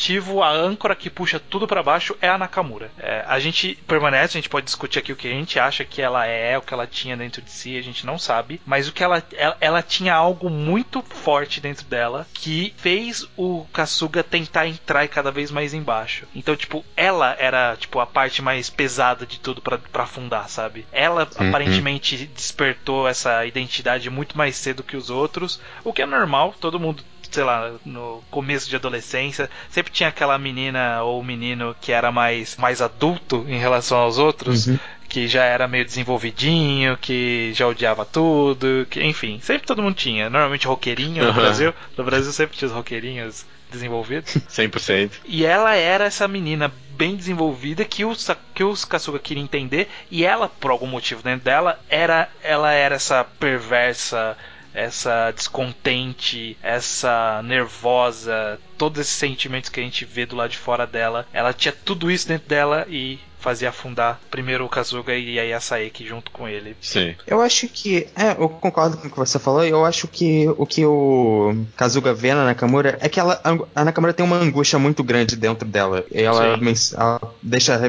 a âncora que puxa tudo pra baixo é a Nakamura. É, a gente permanece, a gente pode discutir aqui o que a gente acha que ela é, o que ela tinha dentro de si, a gente não sabe, mas o que ela, ela, ela tinha algo muito forte dentro dela que fez o Kasuga tentar entrar cada vez mais embaixo. Então, tipo, ela era, tipo, a parte mais pesada de tudo pra afundar, sabe? Ela Uhum. aparentemente despertou essa identidade muito mais cedo que os outros, o que é normal, todo mundo sei lá, no começo de adolescência, sempre tinha aquela menina ou menino que era mais, mais adulto em relação aos outros, Uhum. que já era meio desenvolvidinho, que já odiava tudo, que, enfim, sempre todo mundo tinha. Normalmente roqueirinho no Uhum. Brasil. No Brasil sempre tinha os roqueirinhos desenvolvidos. 100%. E ela era essa menina bem desenvolvida que os, que os Kasuga queriam entender. E ela, por algum motivo dentro dela, era, ela era essa perversa, essa descontente, essa nervosa, todos esses sentimentos que a gente vê do lado de fora dela. Ela tinha tudo isso dentro dela e fazia afundar primeiro o Kazuga e aí a Saeki junto com ele. Sim. Eu acho que. É, eu concordo com o que você falou. Eu acho que o que o Kazuga vê na Nakamura é que ela, a Nakamura tem uma angústia muito grande dentro dela. E ela, ela deixa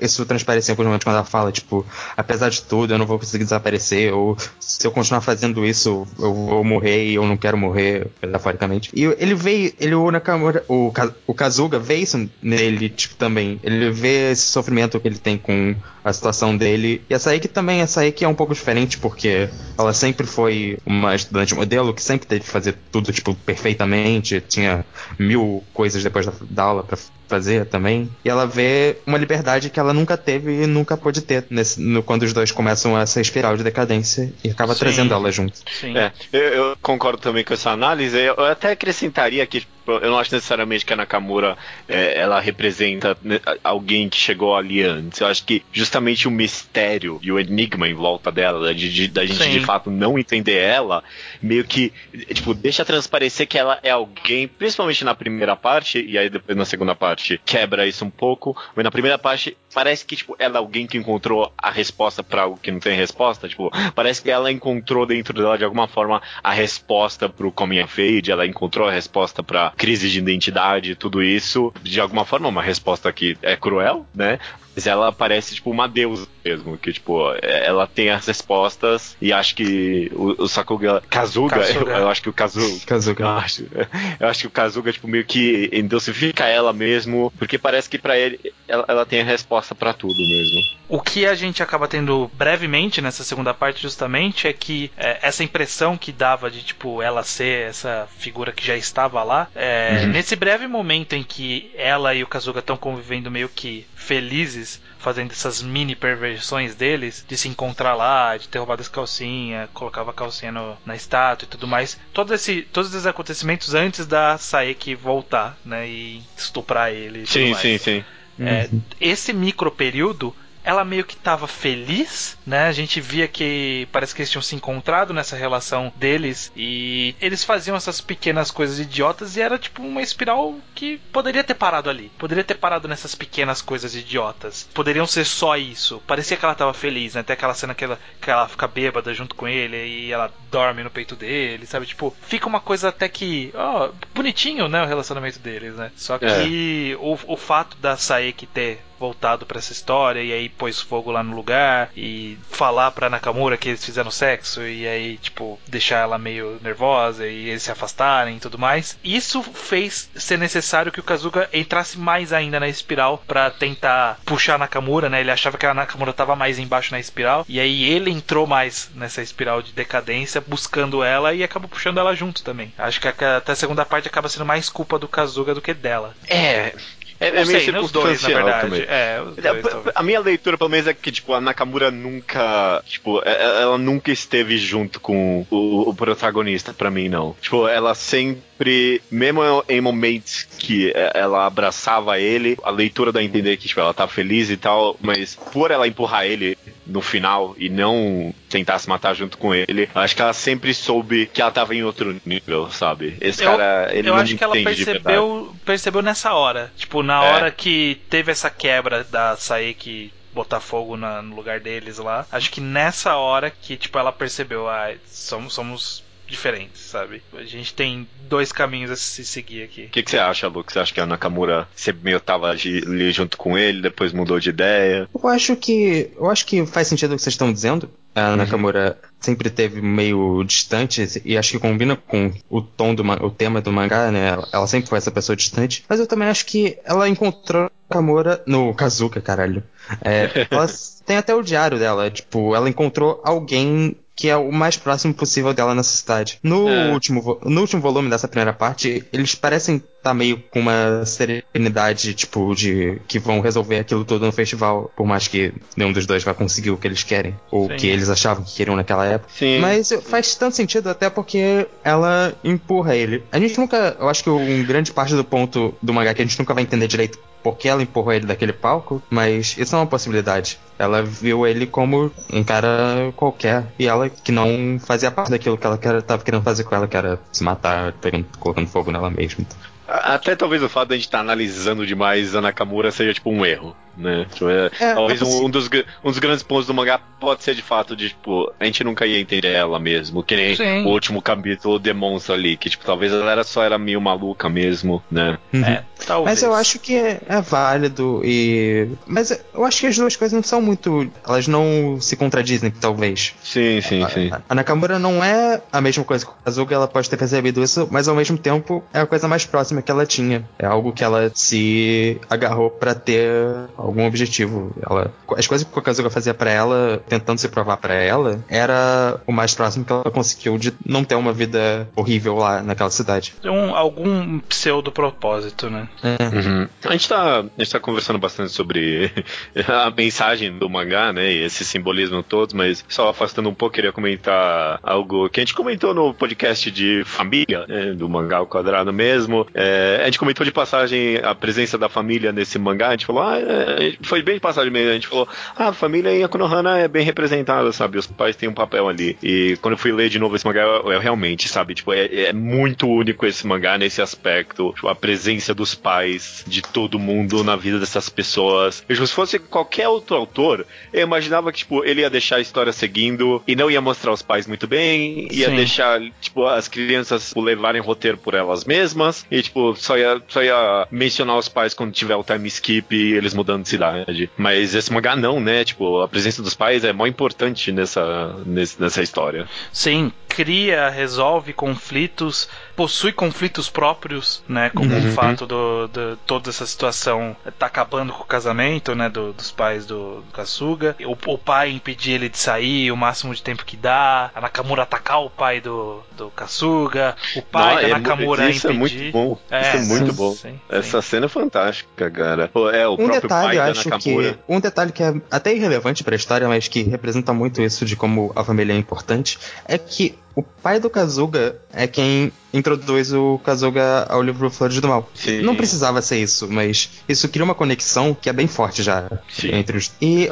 isso transparecer em alguns momentos quando ela fala, tipo, apesar de tudo, eu não vou conseguir desaparecer. Ou se eu continuar fazendo isso, eu vou morrer e eu não quero morrer, metaforicamente. E ele vê, ele, o Nakamura, o, o Kazuga vê isso nele, tipo, também. Ele vê esse sofrimento que ele tem com a situação dele. E a Saeki também, a Saeki é um pouco diferente, porque ela sempre foi uma estudante modelo que sempre teve que fazer tudo, tipo, perfeitamente. Tinha mil coisas depois da, da aula pra fazer também. E ela vê uma liberdade que ela nunca teve e nunca pôde ter nesse, no, quando os dois começam essa espiral de decadência e acaba Sim. trazendo ela junto. Sim. É, eu, eu concordo também com essa análise. Eu até acrescentaria que tipo, eu não acho necessariamente que a Nakamura é, ela representa né, alguém que chegou ali antes. Eu acho que justamente o mistério e o enigma em volta dela, de, de- da gente Sim. de fato não entender ela, meio que tipo deixa transparecer que ela é alguém, principalmente na primeira parte e aí depois na segunda parte quebra isso um pouco. Mas na primeira parte parece que tipo ela é alguém que encontrou a resposta para algo que não tem resposta. Tipo parece que ela encontrou dentro dela de alguma forma a resposta pro coming of age, ela encontrou a resposta pra crise de identidade, tudo isso, de alguma forma uma resposta que é cruel, né? Mas ela parece tipo uma deusa mesmo, que tipo, é- ela tem as respostas e acho que o, o Sakuga Kazuga, Kazuga. Eu, eu acho que o Kazuga Kazuga. eu acho, eu acho que o Kazuga, tipo, meio que endocifica ela mesmo, porque parece que pra ele ela, ela tem a resposta pra tudo mesmo. O que a gente acaba tendo brevemente nessa segunda parte, justamente, é que é, essa impressão que dava de, tipo, ela ser essa figura que já estava lá, é, Uhum. nesse breve momento em que ela e o Kazuga estão convivendo meio que felizes, fazendo essas mini perversões deles, de se encontrar lá, de ter roubado as calcinhas, colocava a calcinha no- na estátua e tudo mais, todo esse, todos esses acontecimentos antes da Saeki voltar, né, e estuprar ele e tudo Sim, mais. sim, sim. É, esse micro período ela meio que tava feliz, né? A gente via que parece que eles tinham se encontrado nessa relação deles e eles faziam essas pequenas coisas idiotas e era tipo uma espiral que poderia ter parado ali. Poderia ter parado nessas pequenas coisas idiotas. Poderiam ser só isso. Parecia que ela tava feliz, né? Até aquela cena que ela, que ela fica bêbada junto com ele e ela dorme no peito dele, sabe? Tipo, fica uma coisa até que, ó, bonitinho, né? O relacionamento deles, né? Só que é. o, o fato da Saeki ter voltado para essa história e aí pôs fogo lá no lugar e falar pra Nakamura que eles fizeram sexo e aí, tipo, deixar ela meio nervosa e eles se afastarem e tudo mais. Isso fez ser necessário que o Kazuga entrasse mais ainda na espiral para tentar puxar Nakamura, né? Ele achava que a Nakamura tava mais embaixo na espiral e aí ele entrou mais nessa espiral de decadência buscando ela e acabou puxando ela junto também. Acho que até a segunda parte acaba sendo mais culpa do Kazuga do que dela. É, é, é meio circunstancial também. É, dois, a minha leitura, pelo menos, é que, tipo, a Nakamura nunca. Tipo, é, é, ela nunca esteve junto com o, o protagonista, para mim, não. Tipo, ela sempre, mesmo em momentos que ela abraçava ele, a leitura dá a entender que, tipo, ela tá feliz e tal, mas por ela empurrar ele no final e não tentar se matar junto com ele, acho que ela sempre soube que ela tava em outro nível, sabe? Esse eu, cara, ele eu não acho que ela percebeu, percebeu nessa hora. Tipo, na é. hora que teve essa quebra da Saeki botar fogo na, no lugar deles lá. Acho que nessa hora que, tipo, ela percebeu, ah, somos, somos diferentes, sabe? A gente tem dois caminhos a se seguir aqui. O que, que, você acha, Luke? Você acha que a Nakamura sempre meio tava ali junto com ele, depois mudou de ideia? Eu acho que. Eu acho que faz sentido o que vocês estão dizendo. A uhum. Nakamura sempre teve meio distante e acho que combina com o tom do o tema do mangá, né? Ela sempre foi essa pessoa distante. Mas eu também acho que ela encontrou Nakamura no Kazuka, caralho. É, ela tem até o diário dela, tipo, ela encontrou alguém que é o mais próximo possível dela nessa cidade. No, é. último, no último volume dessa primeira parte, eles parecem tá meio com uma serenidade, tipo, de que vão resolver aquilo tudo no festival, por mais que nenhum dos dois vai conseguir o que eles querem, ou o que eles achavam que queriam naquela época. Sim. Mas faz tanto sentido até porque ela empurra ele. A gente nunca, eu acho que um grande parte do ponto do mangá que a gente nunca vai entender direito porque ela empurrou ele daquele palco, mas isso é uma possibilidade. Ela viu ele como um cara qualquer e ela que não fazia parte daquilo que ela estava querendo fazer com ela, que era se matar, pegando, colocando fogo nela mesma. Então. Até talvez o fato de a gente estar tá analisando demais a Nakamura seja tipo um erro né? Tipo, é, é, talvez um, um, dos, um dos grandes pontos do mangá pode ser de fato de, tipo, a gente nunca ia entender ela mesmo, que nem Sim. o último capítulo demonstra ali, que, tipo, talvez ela era só era meio maluca mesmo, né? Uhum. É, talvez. Mas eu acho que é, é, válido e... Mas eu acho que as duas coisas não são muito... Elas não se contradizem, talvez. Sim, sim, a, sim. A Nakamura não é a mesma coisa que o Kazuga, ela pode ter percebido isso, mas ao mesmo tempo é a coisa mais próxima que ela tinha. É algo que ela se agarrou para ter algum objetivo. Ela, as coisas que o Kazuga fazia para ela, tentando se provar para ela, era o mais próximo que ela conseguiu de não ter uma vida horrível lá naquela cidade. Um, algum pseudo propósito, né? É. Uhum. A, gente tá, a gente tá conversando bastante sobre a mensagem do mangá, né? E esse simbolismo todo, mas só afastando um pouco, queria comentar algo que a gente comentou no podcast de família, né, do mangá ao quadrado mesmo. É, a gente comentou de passagem a presença da família nesse mangá, a gente falou, ah, é, foi bem de passagem mesmo. A gente falou, ah, a família em Akunohana é bem representada, sabe? Os pais têm um papel ali. E quando eu fui ler de novo esse mangá, eu, eu realmente, sabe? Tipo, é, é, muito único esse mangá nesse aspecto. Tipo, a presença dos pais, de todo mundo na vida dessas pessoas. Tipo, se fosse qualquer outro autor, eu imaginava que, tipo, ele ia deixar a história seguindo e não ia mostrar os pais muito bem, ia Sim. deixar, tipo, as crianças tipo, levarem roteiro por elas mesmas e, tipo, só ia, só ia mencionar os pais quando tiver o time skip e eles mudando cidade. Mas esse mangá não, né? Tipo, a presença dos pais é mó importante nessa, nessa história. Sim, cria, resolve conflitos, possui conflitos próprios, né? Como uhum. o fato do, do, toda essa situação tá acabando com o casamento, né? Do, dos pais do, do Kasuga. O, o, pai impedir ele de sair o máximo de tempo que dá. A Nakamura atacar o pai do, do Kasuga. O pai Não, da é, Nakamura isso impedir. Isso é muito bom. É, isso é muito sim, bom. Sim, Essa sim. cena é fantástica, cara. É, o um próprio detalhe, pai da Nakamura. Que, um detalhe que é até irrelevante para a história, mas que representa muito isso de como a família é importante, é que o pai do Kazuga é quem introduz o Kazuga ao livro Flores do Mal. Sim. Não precisava ser isso, mas isso cria uma conexão que é bem forte já Sim. entre os. E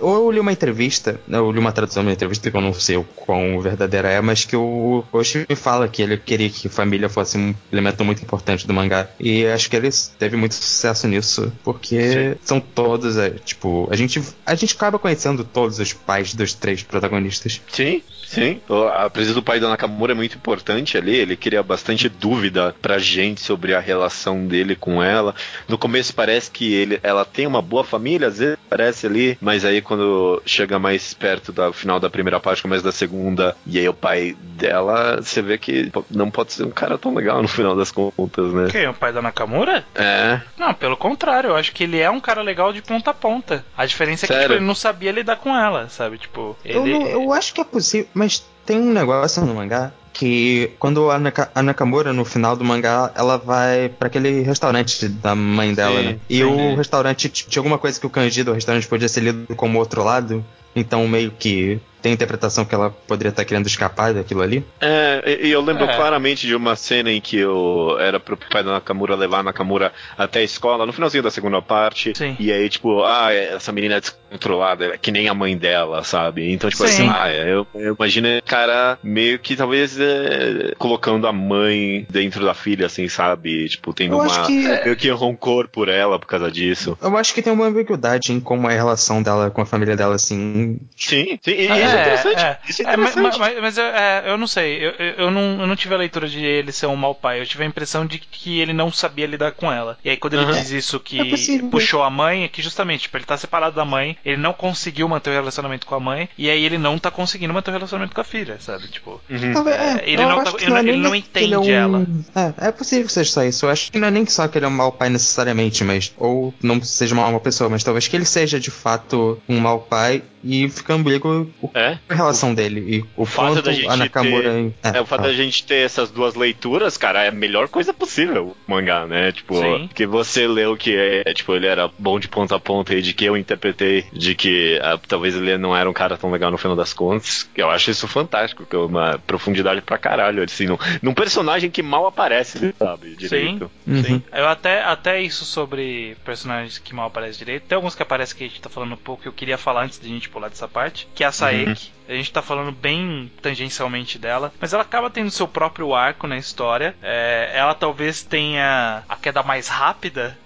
Eu eu li uma entrevista, eu li uma tradução de uma entrevista que eu não sei o quão verdadeira é, mas que o Oshi fala que ele queria que família fosse um elemento muito importante do mangá. E acho que ele teve muito sucesso nisso, porque são todos, é, tipo, a gente, a gente acaba conhecendo todos os pais dos três protagonistas. Sim, sim. A presença do pai do Nakamura é muito importante ali. Ele cria bastante dúvida pra gente sobre a relação dele com ela. No começo parece que ele, ela tem uma boa família, às vezes parece ali, mas aí quando chega mais perto do final da primeira parte, começo da segunda, e aí o pai dela, você vê que não pode ser um cara tão legal no final das contas, né? Quem? O pai da Nakamura? É, Não, pelo contrário, eu acho que ele é um cara legal de ponta a ponta. A diferença é que Sério? tipo, ele não sabia lidar com ela, sabe? Tipo, ele. Eu, não- eu acho que é possível, mas tem um negócio no mangá que quando a, Naka- a Nakamura, no final do mangá, ela vai pra aquele restaurante da mãe dela, Sim, né? E sim. o restaurante tinha alguma coisa que o kanji do restaurante podia ser lido como outro lado, então meio que tem a interpretação que ela poderia estar querendo escapar daquilo ali. É, e e eu lembro É. claramente de uma cena em que eu era pro pai da Nakamura levar a Nakamura até a escola, no finalzinho da segunda parte. Sim. E aí, tipo, ah, essa menina é descontrolada, é que nem a mãe dela, sabe? Então, tipo Sim. assim, ah, eu, eu imagino o cara meio que talvez é, colocando a mãe dentro da filha, assim, sabe? Tipo, tendo Eu uma. acho que- Meio que rancor por ela por causa disso. Eu acho que tem uma ambiguidade em como é a relação dela com a família dela, assim. Sim, sim, e É, isso é interessante. é. Isso é É, mas, mas- mas eu, é, eu não sei, eu, eu, não, eu não tive a leitura de ele ser um mau pai, eu tive a impressão de que ele não sabia lidar com ela. E aí quando ele Aham. diz isso que É possível. puxou a mãe, é que justamente, tipo, ele tá separado da mãe, ele não conseguiu manter o relacionamento com a mãe, e aí ele não tá conseguindo manter o relacionamento com a filha, sabe? Tipo, Uhum. É, ele eu não tá- que ele não- é ele não que ele é entende ela. É, é possível que seja só isso. Eu acho que não é nem só que ele é um mau pai necessariamente, mas. Ou não seja uma má pessoa, mas talvez que ele seja de fato um mau pai e fica ambíguo o- É. a relação dele. E o, O fato da gente a Nakamura. ter, é, o fato da gente ter essas duas leituras, cara, é a melhor coisa possível o mangá, né? Tipo, Sim. que você leu que é, tipo, ele era bom de ponta a ponta e de que eu interpretei de que ah, talvez ele não era um cara tão legal no final das contas. Eu acho isso fantástico, que é uma profundidade pra caralho, assim, num, num personagem que mal aparece, sabe, direito. Uhum. Sim. Eu até, até isso sobre personagens que mal aparecem direito. Tem alguns que aparecem que a gente tá falando um pouco que eu queria falar antes de a gente pular dessa parte. Que é a Saeki. A gente tá falando bem tangencialmente dela. Mas ela acaba tendo seu próprio arco na história. É, ela talvez tenha a queda mais rápida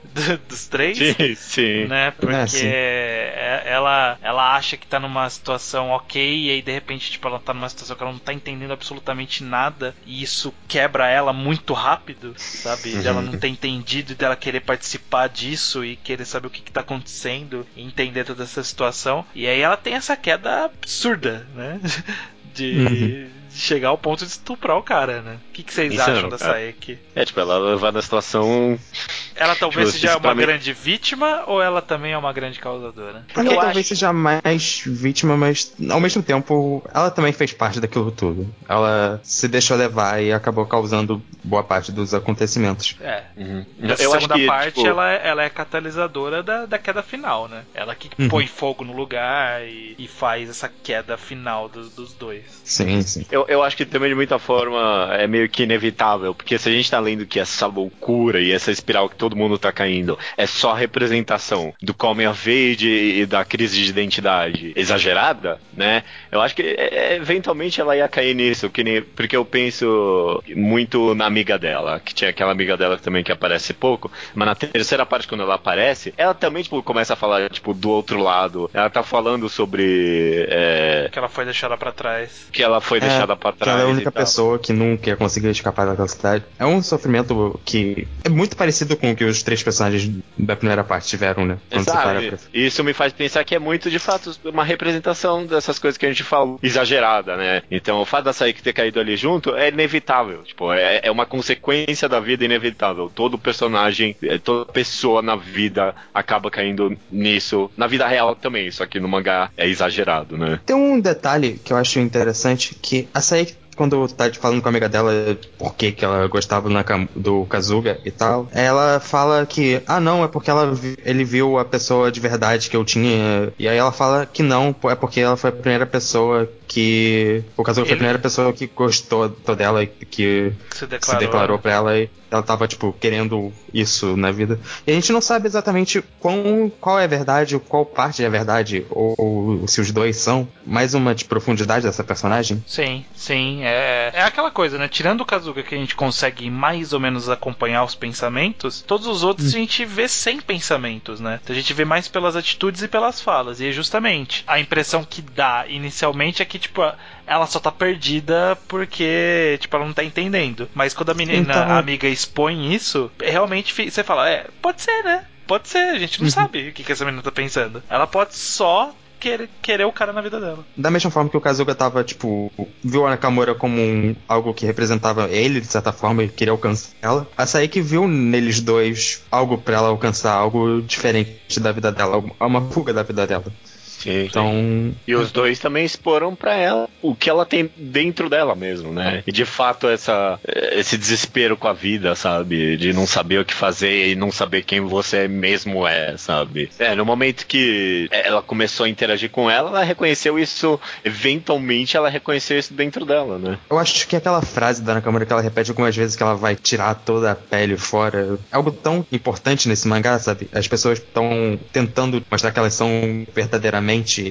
dos três. Sim, sim. Né? Porque É, sim. é- ela, ela acha que tá numa situação ok, e aí de repente, tipo, ela tá numa situação que ela não tá entendendo absolutamente nada, e isso quebra ela muito rápido, sabe? Uhum. Dela não ter entendido e dela querer participar disso e querer saber o que, que tá acontecendo e entender toda essa situação. E aí ela tem essa queda absurda, né? De. Uhum. de Chegar ao ponto de estuprar o cara, né? O que, que vocês Isso acham não, da cara. Saeki? É, tipo, ela levar na situação. Ela talvez Tipo, seja uma mim- grande vítima ou ela também é uma grande causadora? Ela eu talvez acho- seja mais vítima, mas ao mesmo tempo ela também fez parte daquilo tudo. Ela se deixou levar e acabou causando boa parte dos acontecimentos. É. Uhum. Na Eu acho segunda que, parte, tipo, ela, é- ela é catalisadora da, da queda final, né? Ela que Uhum. põe fogo no lugar e, e faz essa queda final dos, dos dois. Sim, sim. Eu, eu acho que também de muita forma é meio que inevitável, porque se a gente tá lendo que essa loucura e essa espiral que todo mundo tá caindo é só representação do coming of age e da crise de identidade exagerada, né? Eu acho que é, eventualmente ela ia cair nisso, que nem, porque eu penso muito na amiga dela, que tinha aquela amiga dela também que aparece pouco, mas na terceira parte quando ela aparece, ela também tipo começa a falar tipo do outro lado. Ela tá falando sobre é, Que ela foi deixada pra trás. que ela foi É, deixada pra Que trás. ela é a única pessoa que nunca ia conseguir escapar daquela cidade. É um sofrimento que é muito parecido com o que os três personagens da primeira parte tiveram, né? Exato. pra... Isso me faz pensar que é muito, de fato, uma representação dessas coisas que a gente fala exagerada, né? Então, o fato da Saiki ter caído ali junto é inevitável. Tipo, é, é uma consequência da vida inevitável. Todo personagem, é, toda pessoa na vida acaba caindo nisso. Na vida real também, só que no mangá é exagerado, né? Tem um detalhe que eu acho interessante, que a Saiki quando tá falando com a amiga dela por que, que ela gostava do, Nakam- do Kazuga e tal, ela fala que, ah não, é porque ela, ele viu a pessoa de verdade que eu tinha. E aí ela fala que não, é porque ela foi a primeira pessoa que. O Kazuga foi a primeira pessoa que gostou dela e que Se se declarou. declarou pra ela e ela tava, tipo, querendo isso na vida. E a gente não sabe exatamente qual, qual é a verdade, qual parte é a verdade, ou, ou se os dois são. Mais uma de profundidade dessa personagem. Sim, sim. É, é aquela coisa, né? Tirando o Kazuga que a gente consegue mais ou menos acompanhar os pensamentos, todos os outros a gente vê sem pensamentos, né? A gente vê mais pelas atitudes e pelas falas. E é justamente a impressão que dá inicialmente é que, tipo, ela só tá perdida porque, tipo, ela não tá entendendo. Mas quando a menina, Então- a amiga expõe isso, realmente você fala, é, pode ser, né? Pode ser, a gente não Uhum. sabe o que, que essa menina tá pensando. Ela pode só querer, querer o cara na vida dela. Da mesma forma que o Kazuga tava, tipo, viu a Nakamura como um, algo que representava ele, de certa forma, e queria alcançar ela. A Saiki viu neles dois algo pra ela alcançar, algo diferente da vida dela, uma fuga da vida dela. Sim. Então, E os dois também exporam pra ela o que ela tem dentro dela mesmo, né? E de fato essa esse desespero com a vida, sabe? De não saber o que fazer e não saber quem você mesmo é, sabe? É, no momento que ela começou a interagir com ela, ela reconheceu isso, eventualmente ela reconheceu isso dentro dela, né? eu acho que aquela frase da Nakamura que ela repete algumas vezes que ela vai tirar toda a pele fora, é algo tão importante nesse mangá, sabe? As pessoas estão tentando mostrar que elas são verdadeiramente,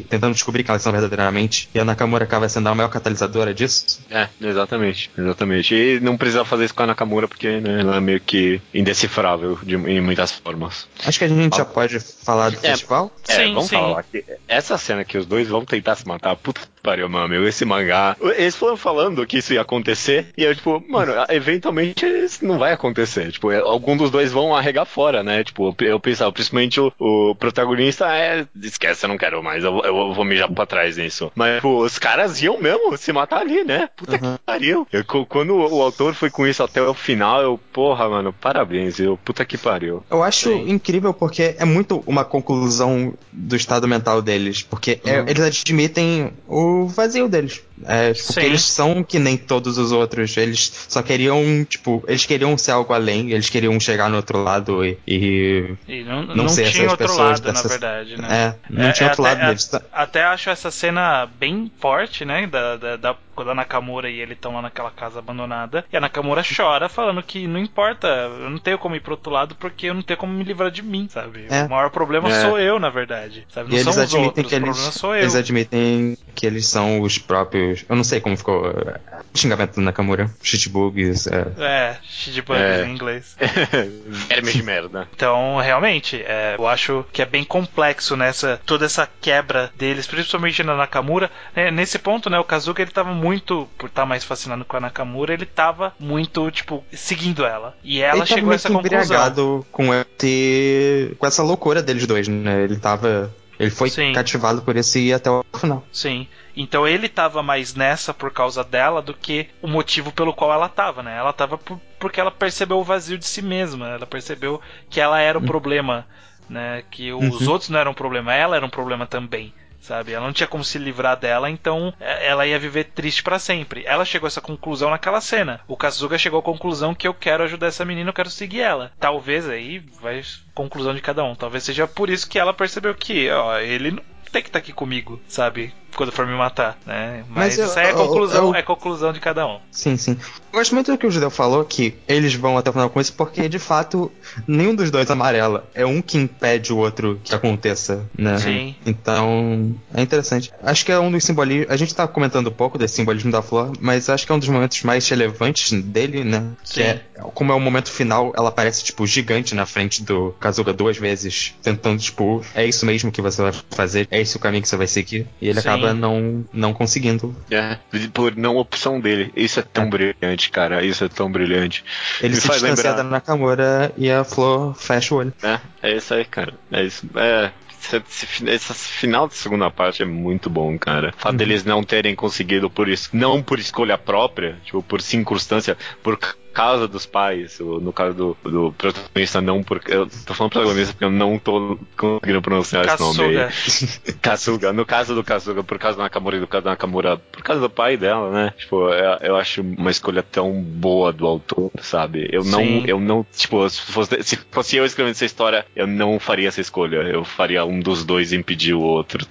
tentando descobrir que elas são verdadeiramente, e a Nakamura acaba sendo a maior catalisadora disso. É, exatamente, exatamente. E não precisa fazer isso com a Nakamura porque né, ela é meio que indecifrável de, em muitas formas. Acho que a gente já pode falar do É. festival. É, Sim, vamos sim. falar que essa cena que os dois vão tentar se matar, puta pariu, mano, meu, esse mangá. Eles foram falando que isso ia acontecer, e eu, tipo, mano, eventualmente isso não vai acontecer. Tipo, algum dos dois vão arregar fora, né? Tipo, eu pensava, principalmente o, o protagonista, é, esquece, eu não quero mais, eu, eu vou mijar pra trás nisso. Mas, tipo, os caras iam mesmo se matar ali, né? Puta Uhum. que pariu. Eu, quando o, autor foi com isso até o final, eu, porra, mano, parabéns, viu? Puta que pariu. Eu acho Sim. incrível porque é muito uma conclusão do estado mental deles. Porque é- Uhum. eles admitem o vazio deles. É, porque eles são que nem todos os outros. Eles só queriam, tipo, eles queriam ser algo além, eles queriam chegar no outro lado e. e- E não, não, Não ser tinha essas outro pessoas lado, na dessas- verdade, né? é, não tinha outro até, lado deles. Tá- Até acho essa cena bem forte, né? Da, da, da- quando a Nakamura e ele estão lá naquela casa abandonada. E a Nakamura chora, falando que não importa, eu não tenho como ir pro outro lado porque eu não tenho como me livrar de mim, sabe? É. O maior problema É. sou eu, na verdade. Sabe? Não E são eles os admitem outros, que o eles, problema sou eu. eles admitem que eles são os próprios. Eu não sei como ficou. é, xingamento do Nakamura. Shitbugs. É, É, shitbugs É. em inglês. Vermes de merda. Então, realmente, é, eu acho que é bem complexo nessa toda essa quebra deles, principalmente na Nakamura. né, nesse ponto, né, o Kazuka ele tava muito, por estar mais fascinado com a Nakamura, ele tava muito, tipo, seguindo ela. E ela ele tava chegou a essa conclusão. embriagado com, esse, com essa loucura deles dois, né? Ele tava. Ele foi Sim. cativado por esse ir até o final. Sim. Então ele tava mais nessa por causa dela do que o motivo pelo qual ela tava, né? Ela tava por- porque ela percebeu o vazio de si mesma. Ela percebeu que ela era o problema, né? Que os Uhum. outros não eram um problema, ela era um problema também. Sabe? Ela não tinha como se livrar dela, então é, ela ia viver triste pra sempre. Ela chegou a essa conclusão naquela cena. O Kazuga chegou à conclusão que eu quero ajudar essa menina, eu quero seguir ela. Talvez aí vai conclusão de cada um. Talvez seja por isso que ela percebeu que, ó, ele não tem que estar aqui comigo, sabe? Quando for me matar, né? Mas, Mas eu- isso aí é eu- conclusão, eu- é conclusão de cada um. Sim, sim. Eu gosto muito do que o Judeu falou, que eles vão até o final com isso, porque de fato, nenhum dos dois amarela. É um que impede o outro que aconteça, né? Sim. Então, é interessante. Acho que é um dos simbolismos. A gente tá comentando um pouco desse simbolismo da flor, mas acho que é um dos momentos mais relevantes dele, né? Sim. Que é, como é o momento final, ela parece, tipo, gigante na frente do Kazuga duas vezes, tentando, tipo, é isso mesmo que você vai fazer, é esse o caminho que você vai seguir. E ele Sim. acaba não, não conseguindo. É, por não opção dele. Isso é tão É. brilhante, cara. Isso é tão brilhante. Ele Me se faz distancia lembrar. da Nakamura e a flor fecha o olho. É, é isso aí, cara. É isso. É. Esse, esse- final da segunda parte é muito bom, cara. O fato deles não terem conseguido por isso, não por escolha própria, tipo, por circunstância, por casa dos pais, no caso do, do protagonista, não porque. Eu tô falando protagonista porque eu não tô conseguindo pronunciar Kasuga. esse nome aí. Kasuga. No caso do Kasuga, por causa da Nakamura e do caso da Nakamura, por causa do pai dela, né? Tipo, eu, eu acho uma escolha tão boa do autor, sabe? Eu não, eu não, tipo, se fosse, se fosse eu escrevendo essa história, eu não faria essa escolha. Eu faria um dos dois impedir o outro,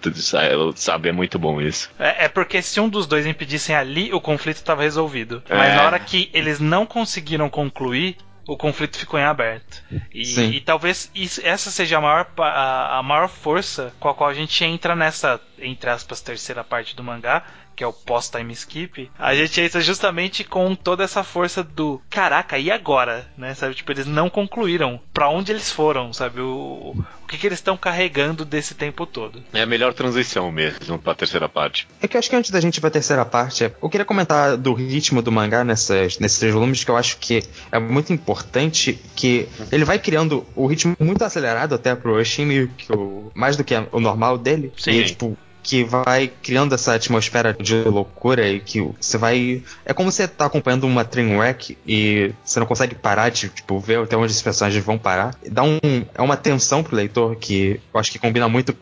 sabe? É muito bom isso. É, é porque se um dos dois impedissem ali, o conflito estava resolvido. Mas é. na hora que eles não conseguiram concluir, o conflito ficou em aberto. E, e talvez isso, essa seja a maior, a, a, maior força com a qual a gente entra nessa, entre aspas, terceira parte do mangá, que é o pós-time skip, a gente entra justamente com toda essa força do caraca, e agora? Né? Sabe, tipo, eles não concluíram para onde eles foram, sabe? O, o que, que eles estão carregando desse tempo todo. É a melhor transição mesmo pra terceira parte. É que eu acho que antes da gente ir pra terceira parte, eu queria comentar do ritmo do mangá nessas, nesses três volumes, que eu acho que é muito importante que ele vai criando o ritmo muito acelerado até pro Oshimi, que o, mais do que o normal dele. Sim. E, tipo, que vai criando essa atmosfera de loucura e que você vai. É como você tá acompanhando uma train wreck e você não consegue parar de tipo, ver até onde os personagens vão parar. Dá um. É uma tensão pro leitor que eu acho que combina muito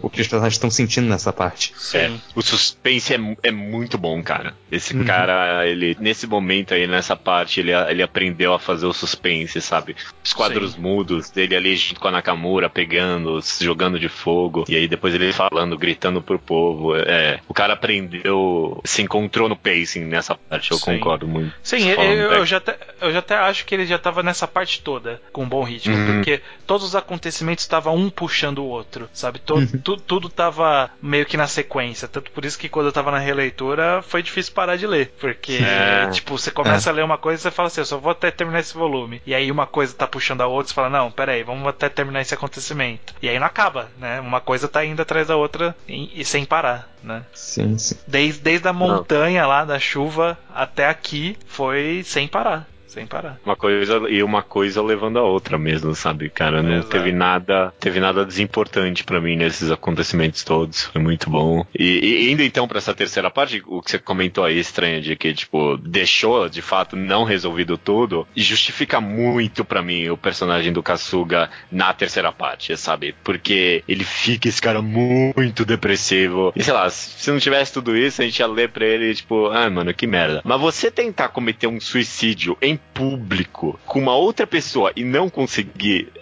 o que os personagens estão sentindo nessa parte. Sim. É, o suspense é, é muito bom, cara. Esse uhum. cara, ele, nesse momento aí, nessa parte, ele, ele aprendeu a fazer o suspense, sabe? Os quadros Sim. mudos dele ali junto com a Nakamura, pegando, jogando de fogo, e aí depois ele falando, gritando pro povo. É, o cara aprendeu, se encontrou no pacing nessa parte, eu Sim. concordo muito. Sim, eu, eu, já até, eu já até acho que ele já tava nessa parte toda com um bom ritmo, uhum. porque todos os acontecimentos estavam um puxando o outro, sabe? Todo, uhum tu, tudo tava meio que na sequência. Tanto por isso que quando eu tava na releitura foi difícil parar de ler. Porque, é. tipo, você começa é. a ler uma coisa e você fala assim, eu só vou até terminar esse volume. E aí uma coisa tá puxando a outra, você fala, não, peraí, vamos até terminar esse acontecimento. E aí não acaba, né? Uma coisa tá indo atrás da outra e, e sem parar, né? Sim, sim. Desde, desde a montanha não. lá, da chuva, até aqui, foi sem parar sem parar. Uma coisa e uma coisa levando a outra mesmo, sabe, cara? Não Exato. teve nada, teve nada desimportante para mim nesses acontecimentos todos. Foi muito bom. E, e indo então para essa terceira parte, o que você comentou aí estranho de que tipo deixou de fato não resolvido tudo, justifica muito para mim o personagem do Kasuga na terceira parte, sabe? Porque ele fica esse cara muito depressivo. E sei lá, se não tivesse tudo isso, a gente ia ler pra ele, tipo, ah, mano, que merda. Mas você tentar cometer um suicídio em público com uma outra pessoa e não conseguir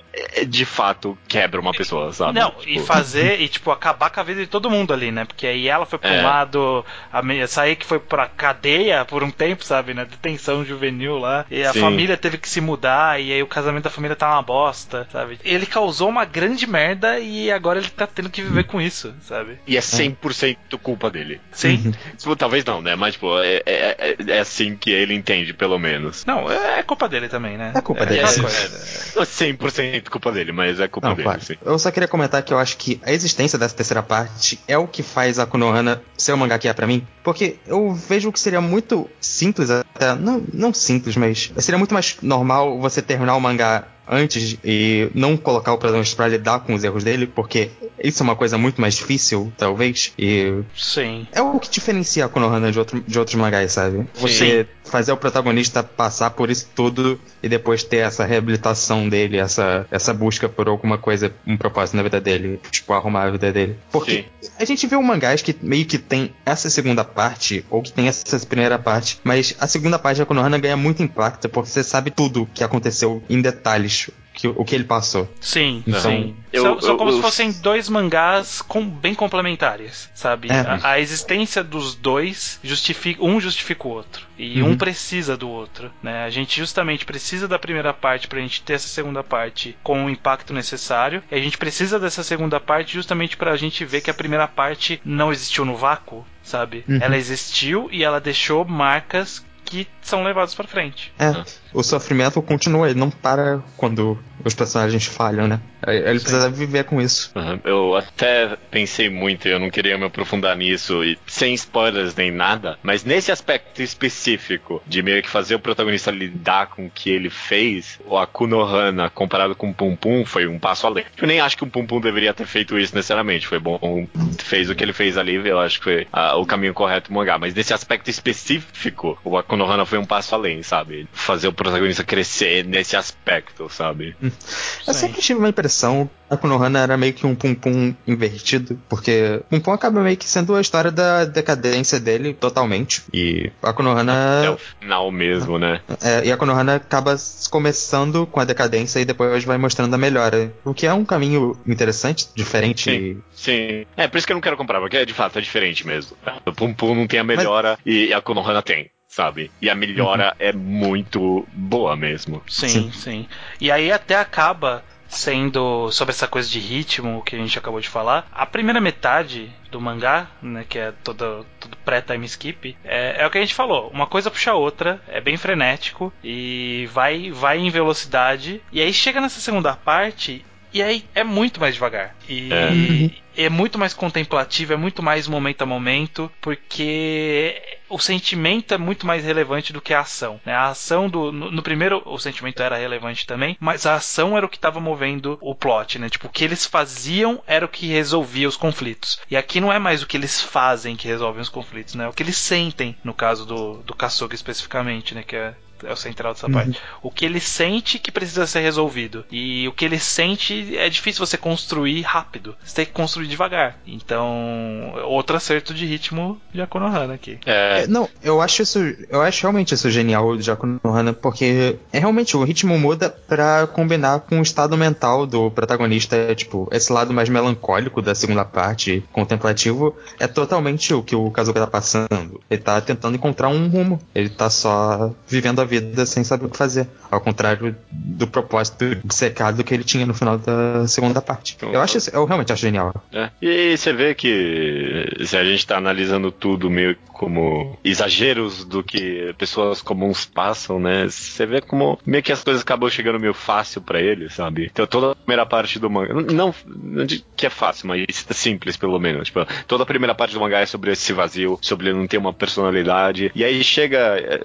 de fato quebra uma pessoa, sabe? Não, tipo... e fazer e tipo acabar com a vida de todo mundo ali, né? Porque aí ela foi pra é. um lado, a sair que foi pra cadeia por um tempo, sabe? Na né? detenção juvenil lá. E a Sim. família teve que se mudar, e aí o casamento da família tá uma bosta, sabe? Ele causou uma grande merda e agora ele tá tendo que viver com isso, sabe? E é 100% culpa dele. Sim. tipo, talvez não, né? Mas, tipo, é, é, é, assim que ele entende, pelo menos. Não, é culpa dele também, né? É culpa dele. É, é, 100% culpa dele, mas é culpa Não, dele. Claro. Sim. Eu só queria comentar que eu acho que a existência dessa terceira parte é o que faz a Konohana ser o mangá que é pra mim. Porque eu vejo que seria muito simples, até. Não, não simples, mas seria muito mais normal você terminar o mangá antes e não colocar o protagonista para lidar com os erros dele, porque isso é uma coisa muito mais difícil, talvez. E. Sim. É o que diferencia a Konohana de, outro, de outros mangás, sabe? Você Sim. fazer o protagonista passar por isso tudo e depois ter essa reabilitação dele, essa, essa busca por alguma coisa, um propósito na vida dele, tipo, arrumar a vida dele. Porque Sim. a gente vê um mangás que meio que tem essa segunda parte, ou que tem essa primeira parte, mas a segunda parte da Konohana ganha muito impacto porque você sabe tudo o que aconteceu em detalhes que, o que ele passou. Sim, então, sim. Eu, são, são como eu, se fossem dois mangás com, bem complementares, sabe? É. A, a, existência dos dois justifica um justifica o outro e uhum. um precisa do outro, né? A gente justamente precisa da primeira parte para a gente ter essa segunda parte com o impacto necessário e a gente precisa dessa segunda parte justamente para a gente ver que a primeira parte não existiu no vácuo, sabe? Uhum. Ela existiu e ela deixou marcas que são levados para frente. É. o sofrimento continua, ele não para quando os personagens falham, né? Ele Sim. precisa viver com isso. Uhum. Eu até pensei muito, eu não queria me aprofundar nisso, e sem spoilers nem nada, mas nesse aspecto específico de meio que fazer o protagonista lidar com o que ele fez, o Akunohana comparado com o Pum Pum foi um passo além. Eu nem acho que o Pum Pum deveria ter feito isso necessariamente, foi bom, fez o que ele fez ali, eu acho que foi ah, o caminho correto do mangá, mas nesse aspecto específico, o Akunohana foi um passo além, sabe? Fazer o protagonista crescer nesse aspecto, sabe? Eu Sim. sempre tive uma impressão a Konohana era meio que um Pum Pum invertido, porque Pum Pum acaba meio que sendo a história da decadência dele totalmente. E a Konohana. É o final mesmo, né? É, e a Konohana acaba começando com a decadência e depois vai mostrando a melhora. O que é um caminho interessante, diferente. Sim, sim. É, por isso que eu não quero comprar, porque de fato é diferente mesmo. O Pum Pum não tem a melhora Mas... e a Konohana tem sabe? E a melhora uhum. é muito boa mesmo. Sim, sim, sim. E aí até acaba sendo sobre essa coisa de ritmo que a gente acabou de falar. A primeira metade do mangá, né, que é todo, todo pré-time skip, é, é, o que a gente falou. Uma coisa puxa a outra, é bem frenético e vai, vai em velocidade. E aí chega nessa segunda parte e aí é muito mais devagar. E é. é. muito mais contemplativo, é muito mais momento a momento, porque o sentimento é muito mais relevante do que a ação. Né? A ação do. No, no, primeiro, o sentimento era relevante também, mas a ação era o que estava movendo o plot, né? Tipo, o que eles faziam era o que resolvia os conflitos. E aqui não é mais o que eles fazem que resolvem os conflitos, né? É o que eles sentem, no caso do, do Kasuga especificamente, né? Que é é o central dessa uhum. parte. O que ele sente que precisa ser resolvido. E o que ele sente é difícil você construir rápido. Você tem que construir devagar. Então, outro acerto de ritmo de Akonohana aqui. É... é não, eu acho isso. Eu acho realmente isso genial de Akonohana, porque é realmente o ritmo muda para combinar com o estado mental do protagonista. É, tipo, esse lado mais melancólico da segunda parte, contemplativo, é totalmente o que o Kazuka tá passando. Ele tá tentando encontrar um rumo. Ele tá só vivendo a vida sem saber o que fazer. Ao contrário do propósito secado que ele tinha no final da segunda parte. Então, eu acho eu realmente acho genial. É. E você vê que se a gente está analisando tudo meio como exageros do que pessoas comuns passam, né? Você vê como meio que as coisas acabam chegando meio fácil para ele, sabe? Então toda a primeira parte do mangá, não, não que é fácil, mas simples pelo menos. Tipo, toda a primeira parte do mangá é sobre esse vazio, sobre ele não ter uma personalidade. E aí chega é,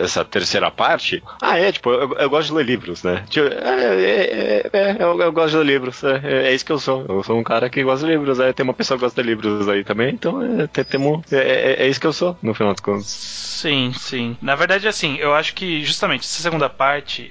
é, essa terceira parte, ah, é, tipo, eu, eu gosto de ler livros, né? Tipo, é, é, é, eu, eu, gosto de ler livros, é, isso que eu sou. Eu sou um cara que gosta de livros, é, tem uma pessoa que gosta de livros aí também, então é, temo, é, isso que eu sou, no final das contas. Sim, sim. Na verdade, assim, eu acho que justamente essa segunda parte,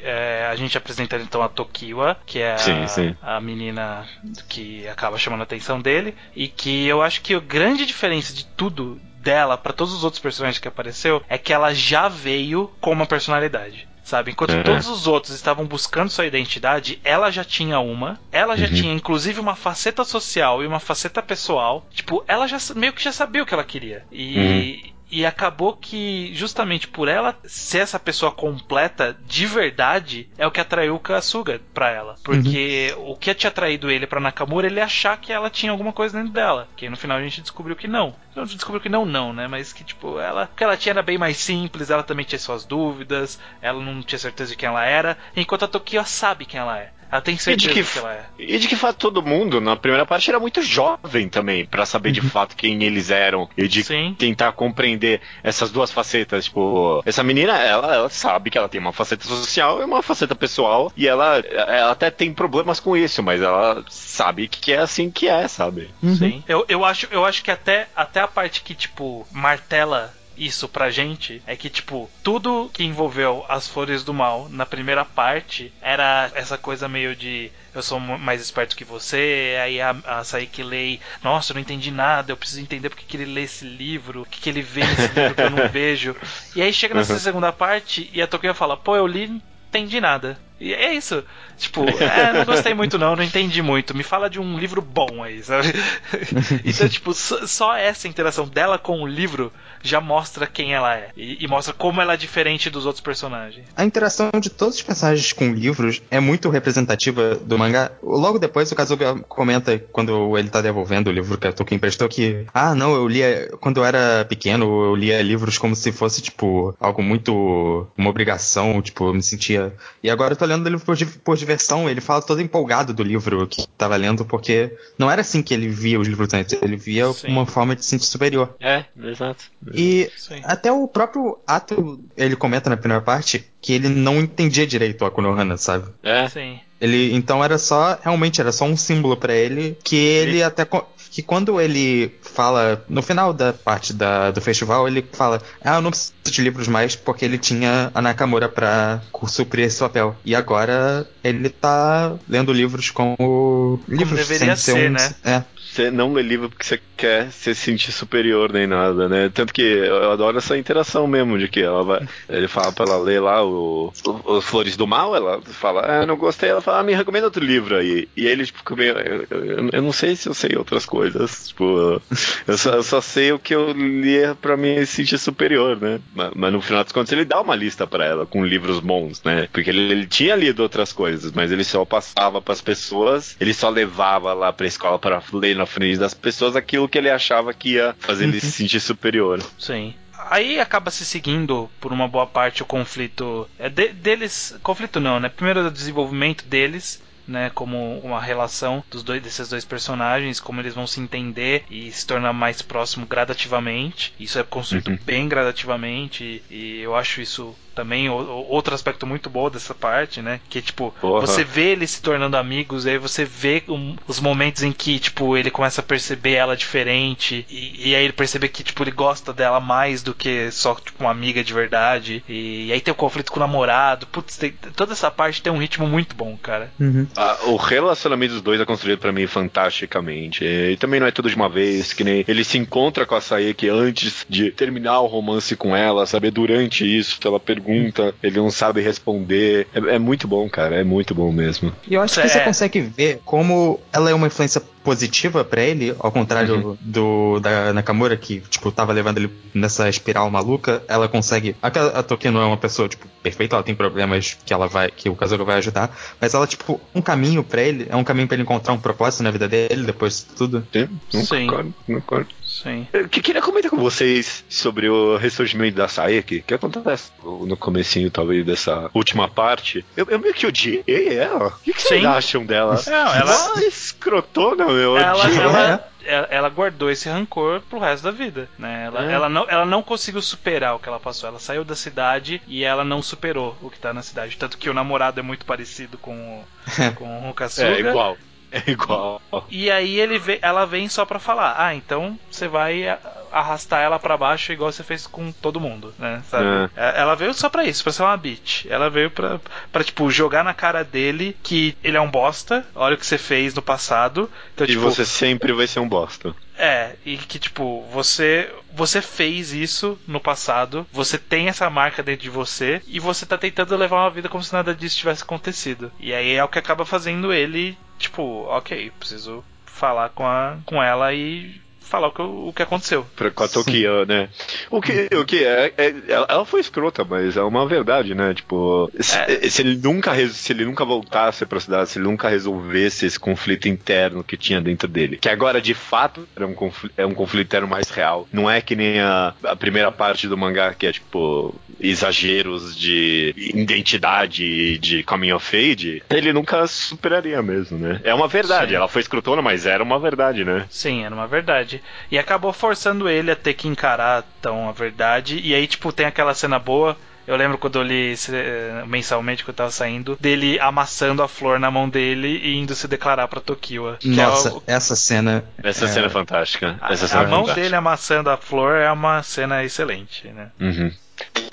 a gente apresenta então a Tokiwa, que é sim, a, sim. a menina que acaba chamando a atenção dele, e que eu acho que a grande diferença de tudo dela para todos os outros personagens que apareceu é que ela já veio com uma personalidade sabe? Enquanto uhum. todos os outros estavam buscando sua identidade, ela já tinha uma. Ela já uhum. tinha, inclusive, uma faceta social e uma faceta pessoal. Tipo, ela já meio que já sabia o que ela queria. E. Uhum. E acabou que, justamente por ela ser essa pessoa completa de verdade, é o que atraiu o Kasuga pra ela. Porque uhum. o que tinha atraído ele pra Nakamura, ele achar que ela tinha alguma coisa dentro dela. Que no final a gente descobriu que não. A gente descobriu que não, não, né? Mas que, tipo, ela. O que ela tinha era bem mais simples, ela também tinha suas dúvidas, ela não tinha certeza de quem ela era, enquanto a Tokio sabe quem ela é. Ela tem certeza e de que, que ela é. E de que fato todo mundo, na primeira parte, era muito jovem também, para saber de uhum. fato quem eles eram e de Sim. tentar compreender essas duas facetas. Tipo, essa menina, ela, ela sabe que ela tem uma faceta social e uma faceta pessoal, e ela, ela até tem problemas com isso, mas ela sabe que é assim que é, sabe? Uhum. Sim. Eu, eu, acho, eu acho que até, até a parte que, tipo, martela isso pra gente é que, tipo, tudo que envolveu as flores do mal na primeira parte era essa coisa meio de eu sou mais esperto que você, aí a, a Saiki lê, nossa, eu não entendi nada, eu preciso entender porque que ele lê esse livro, o que, que ele vê nesse livro que eu não vejo. E aí chega nessa uhum. segunda parte e a Tokuya fala, pô, eu li, não entendi nada. E é isso. Tipo, é, não gostei muito não, não entendi muito. Me fala de um livro bom aí, sabe? então, tipo, só essa interação dela com o livro já mostra quem ela é. E, e, mostra como ela é diferente dos outros personagens. A interação de todos os personagens com livros é muito representativa do mangá. Logo depois, o Kazuga comenta, quando ele tá devolvendo o livro que a Tolkien emprestou, que, ah, não, eu lia, quando eu era pequeno, eu lia livros como se fosse, tipo, algo muito, uma obrigação, tipo, eu me sentia... E agora eu tô lendo o livro por, por diversão, ele fala todo empolgado do livro que tava lendo, porque não era assim que ele via os livros antes, ele via Sim. uma forma de se sentir superior. É, exato. E Sim. até o próprio ato, ele comenta na primeira parte que ele não entendia direito a Konohana, sabe? É. Sim. Ele, então era só, realmente era só um símbolo para ele, que ele até que quando ele fala, no final da parte da, do festival, ele fala: Ah, eu não preciso de livros mais porque ele tinha a Nakamura pra suprir esse papel. E agora ele tá lendo livros como. Como livros deveria ser, ser um, né? É. Você não lê livro porque você quer se sentir superior nem nada, né? Tanto que eu adoro essa interação mesmo, de que ela vai. Ele fala pra ela ler lá o, o, Os Flores do Mal, ela fala, ah, não gostei, ela fala, ah, me recomenda outro livro aí. E ele, tipo. Eu, eu, eu, não sei se eu sei outras coisas. Tipo, eu só, eu só sei o que eu li pra me sentir superior, né? Mas, mas, no final das contas ele dá uma lista pra ela com livros bons, né? Porque ele, ele tinha lido outras coisas, mas ele só passava pras pessoas, ele só levava lá pra escola para ler na frente das pessoas aquilo que ele achava que ia fazer ele se sentir superior. Sim aí acaba se seguindo por uma boa parte o conflito é de, deles conflito não né primeiro o desenvolvimento deles né, como uma relação dos dois desses dois personagens, como eles vão se entender e se tornar mais próximo gradativamente. Isso é construído uhum. bem gradativamente e eu acho isso também outro aspecto muito bom dessa parte, né? Que tipo, Porra. você vê eles se tornando amigos, aí você vê um, os momentos em que, tipo, ele começa a perceber ela diferente, e, e, aí ele percebe que, tipo, ele gosta dela mais do que só, tipo, uma amiga de verdade. E, e aí tem o conflito com o namorado. Putz, tem, toda essa parte tem um ritmo muito bom, cara. Uhum. Ah, o relacionamento dos dois é construído para mim fantasticamente. E também não é tudo de uma vez, que nem ele se encontra com a Saeki antes de terminar o romance com ela, saber durante isso, ela pergunta pergunta, ele não sabe responder. É, é muito bom, cara, é muito bom mesmo. E eu acho que você é. consegue ver como ela é uma influência positiva para ele, ao contrário uhum. do da Nakamura, que, tipo, tava levando ele nessa espiral maluca, ela consegue. A, a Toki não é uma pessoa, tipo, perfeita, ela tem problemas que ela vai. que o Kazuga vai ajudar, mas ela, tipo, um caminho para ele, é um caminho para ele encontrar um propósito na vida dele depois de tudo. Sim, Sim. Concordo, concordo. Sim. Eu que queria comentar com vocês sobre o ressurgimento da Saeki, que acontece no comecinho, talvez, dessa última parte. Eu, eu meio que odiei ela. O que, que vocês acham dela? Não, ela... Uma escrotona, meu. Ela, ela, ela, guardou esse rancor pro resto da vida, né? Ela, é. ela, não, ela não conseguiu superar o que ela passou. Ela saiu da cidade e ela não superou o que tá na cidade. Tanto que o namorado é muito parecido com, com o. É igual. É igual. E aí ele vê, ela vem só pra falar: Ah, então você vai arrastar ela para baixo igual você fez com todo mundo, né? Sabe? É. Ela veio só pra isso, pra ser uma bitch. Ela veio pra, pra, tipo, jogar na cara dele que ele é um bosta, olha o que você fez no passado. Então, e tipo, você sempre vai ser um bosta. É, e que tipo, você você fez isso no passado, você tem essa marca dentro de você e você tá tentando levar uma vida como se nada disso tivesse acontecido. E aí é o que acaba fazendo ele, tipo, OK, preciso falar com, a, com ela e falar o que, o que aconteceu. Pra, com a Tokia, né? O que, o que é, é, Ela foi escrota, mas é uma verdade, né? Tipo, se, é. se, ele nunca se ele nunca voltasse pra cidade, se ele nunca resolvesse esse conflito interno que tinha dentro dele, que agora de fato é um conflito, é um conflito interno mais real. Não é que nem a, a primeira parte do mangá que é tipo exageros de identidade de coming of age, ele nunca superaria mesmo, né? É uma verdade, Sim. ela foi escrotona, mas era uma verdade, né? Sim, era uma verdade. E acabou forçando ele a ter que encarar tão a verdade. E aí, tipo, tem aquela cena boa. Eu lembro quando eu li eh, mensalmente que eu tava saindo, dele amassando a flor na mão dele e indo se declarar pra Tokiwa. Nossa, é o... essa cena. Essa é... cena é fantástica. A, essa cena a mão fantástica. dele amassando a flor é uma cena excelente, né? Uhum.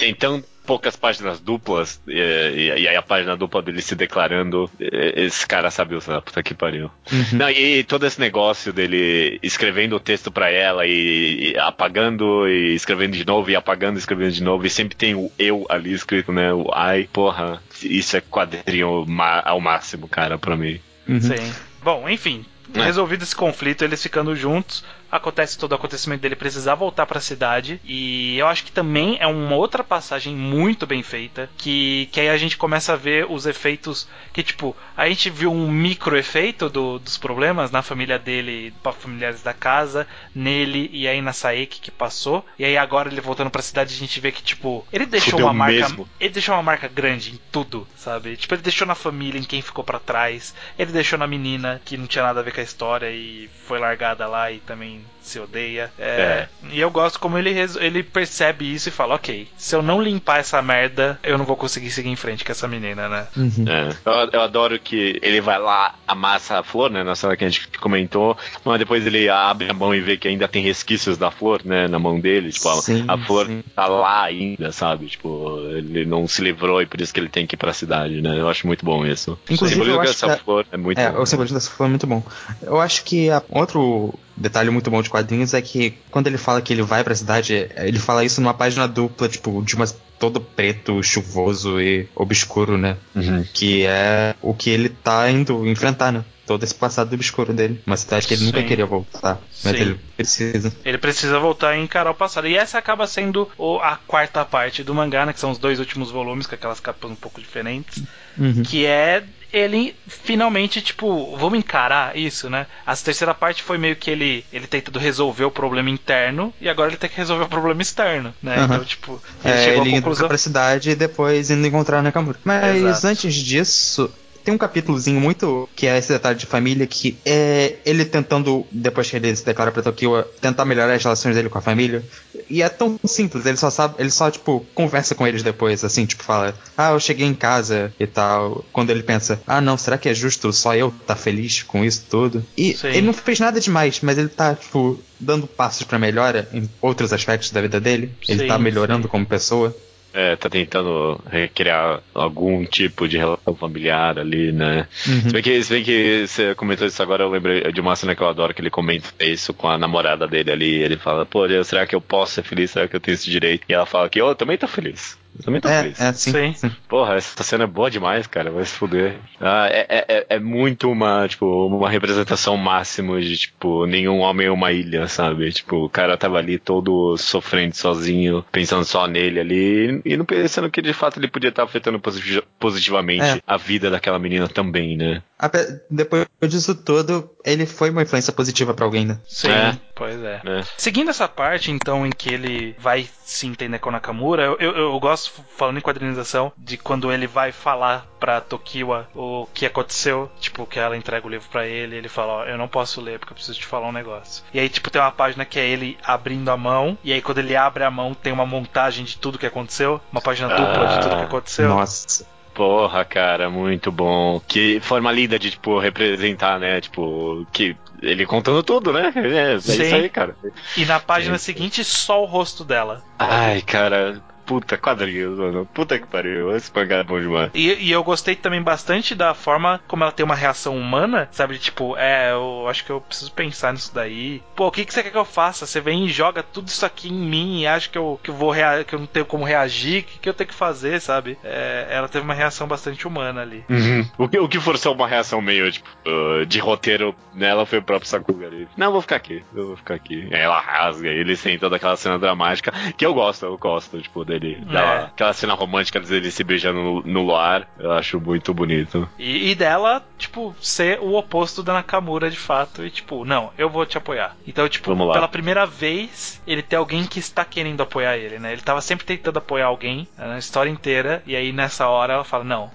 Então, poucas páginas duplas, e, e, e, aí a página dupla dele se declarando, esse cara sabe usar, puta que pariu. Uhum. Não, e, todo esse negócio dele escrevendo o texto para ela e, apagando e escrevendo de novo e apagando e escrevendo de novo, e sempre tem o eu ali escrito, né? O ai, porra, isso é quadrinho ao máximo, cara, pra mim. Uhum. Sim. Bom, enfim, é. resolvido esse conflito, eles ficando juntos, acontece todo o acontecimento dele precisar voltar para a cidade. E eu acho que também é uma outra passagem muito bem feita que, que aí a gente começa a ver os efeitos que tipo a gente viu um micro efeito do, dos problemas na família dele para familiares da casa nele e aí na Saeki que passou. E aí agora ele voltando para a cidade a gente vê que tipo ele deixou Fudeu uma marca mesmo. ele deixou uma marca grande em tudo sabe? Tipo ele deixou na família em quem ficou para trás ele deixou na menina que não tinha nada a ver com a história e foi largada lá e também se odeia. É, é. E eu gosto como ele, ele percebe isso e fala: ok, se eu não limpar essa merda, eu não vou conseguir seguir em frente com essa menina, né? Uhum. É. Eu, eu, adoro que ele vai lá, amassa a flor, né? Na cena que a gente comentou, mas depois ele abre a mão e vê que ainda tem resquícios da flor, né? Na mão dele. Tipo, sim, a, a, flor sim. tá lá ainda, sabe? Tipo, ele não se livrou e por isso que ele tem que ir pra cidade, né? Eu acho muito bom isso. Inclusive, o simbolismo dessa flor é muito é, bom. O simbolismo dessa flor é muito bom. Eu acho que a, outro detalhe muito bom de quadrinhos é que quando ele fala que ele vai pra cidade, ele fala isso numa página dupla, tipo, de umas todo preto, chuvoso e obscuro, né? Uhum. Que é o que ele tá indo enfrentar, né? Todo esse passado obscuro dele. Uma cidade que ele Sim. nunca queria voltar. Mas Sim. ele precisa. Ele precisa voltar e encarar o passado. E essa acaba sendo a quarta parte do mangá, né? Que são os dois últimos volumes, com aquelas capas um pouco diferentes. Uhum. Que é ele finalmente, tipo, vamos encarar isso, né? A terceira parte foi meio que ele, ele tentando resolver o problema interno e agora ele tem que resolver o problema externo, né? Uhum. Então, tipo, ele é, chegou ele à conclusão... indo pra cidade e depois indo encontrar Nakamura. Mas Exato. antes disso, tem um capítulozinho muito que é esse detalhe de família que é ele tentando, depois que ele se declara pra Tokyo, tentar melhorar as relações dele com a família. E é tão simples, ele só sabe, ele só, tipo, conversa com eles depois, assim, tipo, fala, ah, eu cheguei em casa e tal. Quando ele pensa, ah, não, será que é justo só eu estar tá feliz com isso tudo? E Sim. ele não fez nada demais, mas ele tá, tipo, dando passos para melhora em outros aspectos da vida dele. Ele sim, tá melhorando sim. como pessoa. É, tá tentando recriar algum tipo de relação familiar ali, né? Uhum. Se, bem que, se bem que você comentou isso agora, eu lembrei de uma cena que eu adoro, que ele comenta isso com a namorada dele ali. Ele fala, pô, será que eu posso ser feliz? Será que eu tenho esse direito? E ela fala que, oh, eu também tô feliz. Eu também tô é, feliz. É, sim, sim. Porra, essa cena é boa demais, cara. Vai se fuder. Ah, é, é, é, é muito uma, tipo, uma representação máxima de, tipo, nenhum homem é uma ilha, sabe? Tipo, o cara tava ali todo sofrendo sozinho, pensando só nele ali, e não pensando que de fato ele podia estar afetando positivamente é. a vida daquela menina também, né? Depois disso tudo, ele foi uma influência positiva para alguém, né? Sim, é. pois é. é. Seguindo essa parte, então, em que ele vai se entender com Nakamura, eu, eu, eu gosto falando em quadrinização, de quando ele vai falar pra Tokiwa o que aconteceu, tipo, que ela entrega o livro para ele, ele fala, ó, eu não posso ler porque eu preciso te falar um negócio. E aí, tipo, tem uma página que é ele abrindo a mão, e aí quando ele abre a mão tem uma montagem de tudo que aconteceu, uma página dupla de tudo que ah, aconteceu. Nossa. Porra, cara, muito bom. Que forma linda de, tipo, representar, né? Tipo, que ele contando tudo, né? É, é isso aí, cara. E na página seguinte, só o rosto dela. Ai, cara, puta quadrinhos, mano. Puta que pariu. Esse mangá é bom demais. E, e, eu gostei também bastante da forma como ela tem uma reação humana, sabe? Tipo, é, eu acho que eu preciso pensar nisso daí. Pô, o que, que você quer que eu faça? Você vem e joga tudo isso aqui em mim e acha que eu, que eu vou que eu não tenho como reagir, o que, que eu tenho que fazer, sabe? É, ela teve uma reação bastante humana ali. Uhum. O, que, o que forçou uma reação meio, tipo, uh, de roteiro nela foi o próprio Sakuga ali. Não, eu vou ficar aqui, eu vou ficar aqui. Aí ela rasga, ele sem toda aquela cena dramática, que eu gosto, eu gosto, tipo, dele dele. É. Aquela cena romântica dele se beijando no, no luar, eu acho muito bonito. E, e, dela, tipo, ser o oposto da Nakamura de fato. E tipo, não, eu vou te apoiar. Então, tipo, pela primeira vez, ele tem alguém que está querendo apoiar ele, né? Ele tava sempre tentando apoiar alguém né, na história inteira. E aí nessa hora ela fala, não,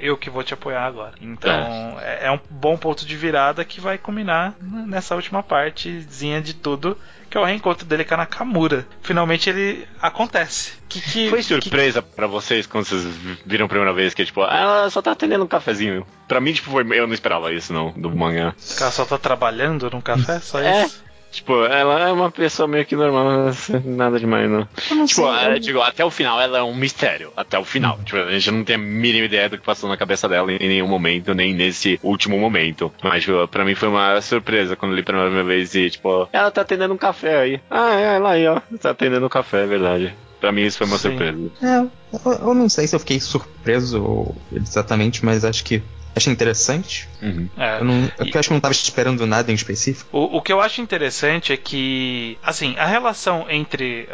eu que vou te apoiar agora. Então é. é, um bom ponto de virada que vai culminar nessa última partezinha de tudo que é o reencontro dele com a Nakamura. Finalmente ele acontece. Que, que, Foi surpresa que... para vocês quando vocês viram a primeira vez que, tipo, ah, ela só tá atendendo um cafezinho. Pra mim, tipo, foi... eu não esperava isso, não, do manhã. Ela só tá trabalhando num café? Só é. isso? Tipo, ela é uma pessoa meio que normal, nada demais, não. não tipo, sei, é, eu- digo, até o final ela é um mistério. Até o final. Tipo, a gente não tem a mínima ideia do que passou na cabeça dela em nenhum momento, nem nesse último momento. Mas, tipo, pra mim foi uma surpresa quando li pela primeira vez e, tipo, ela tá atendendo um café aí. Ah, é, ela aí, ó. Tá atendendo um café, é verdade. Pra mim isso foi uma Sim. surpresa. É, eu, eu não sei se eu fiquei surpreso ou- exatamente, mas acho que achei interessante. Uhum. É. Eu, não, é E- porque eu acho que não tava esperando nada em específico. O, o que eu acho interessante é que, assim, a relação entre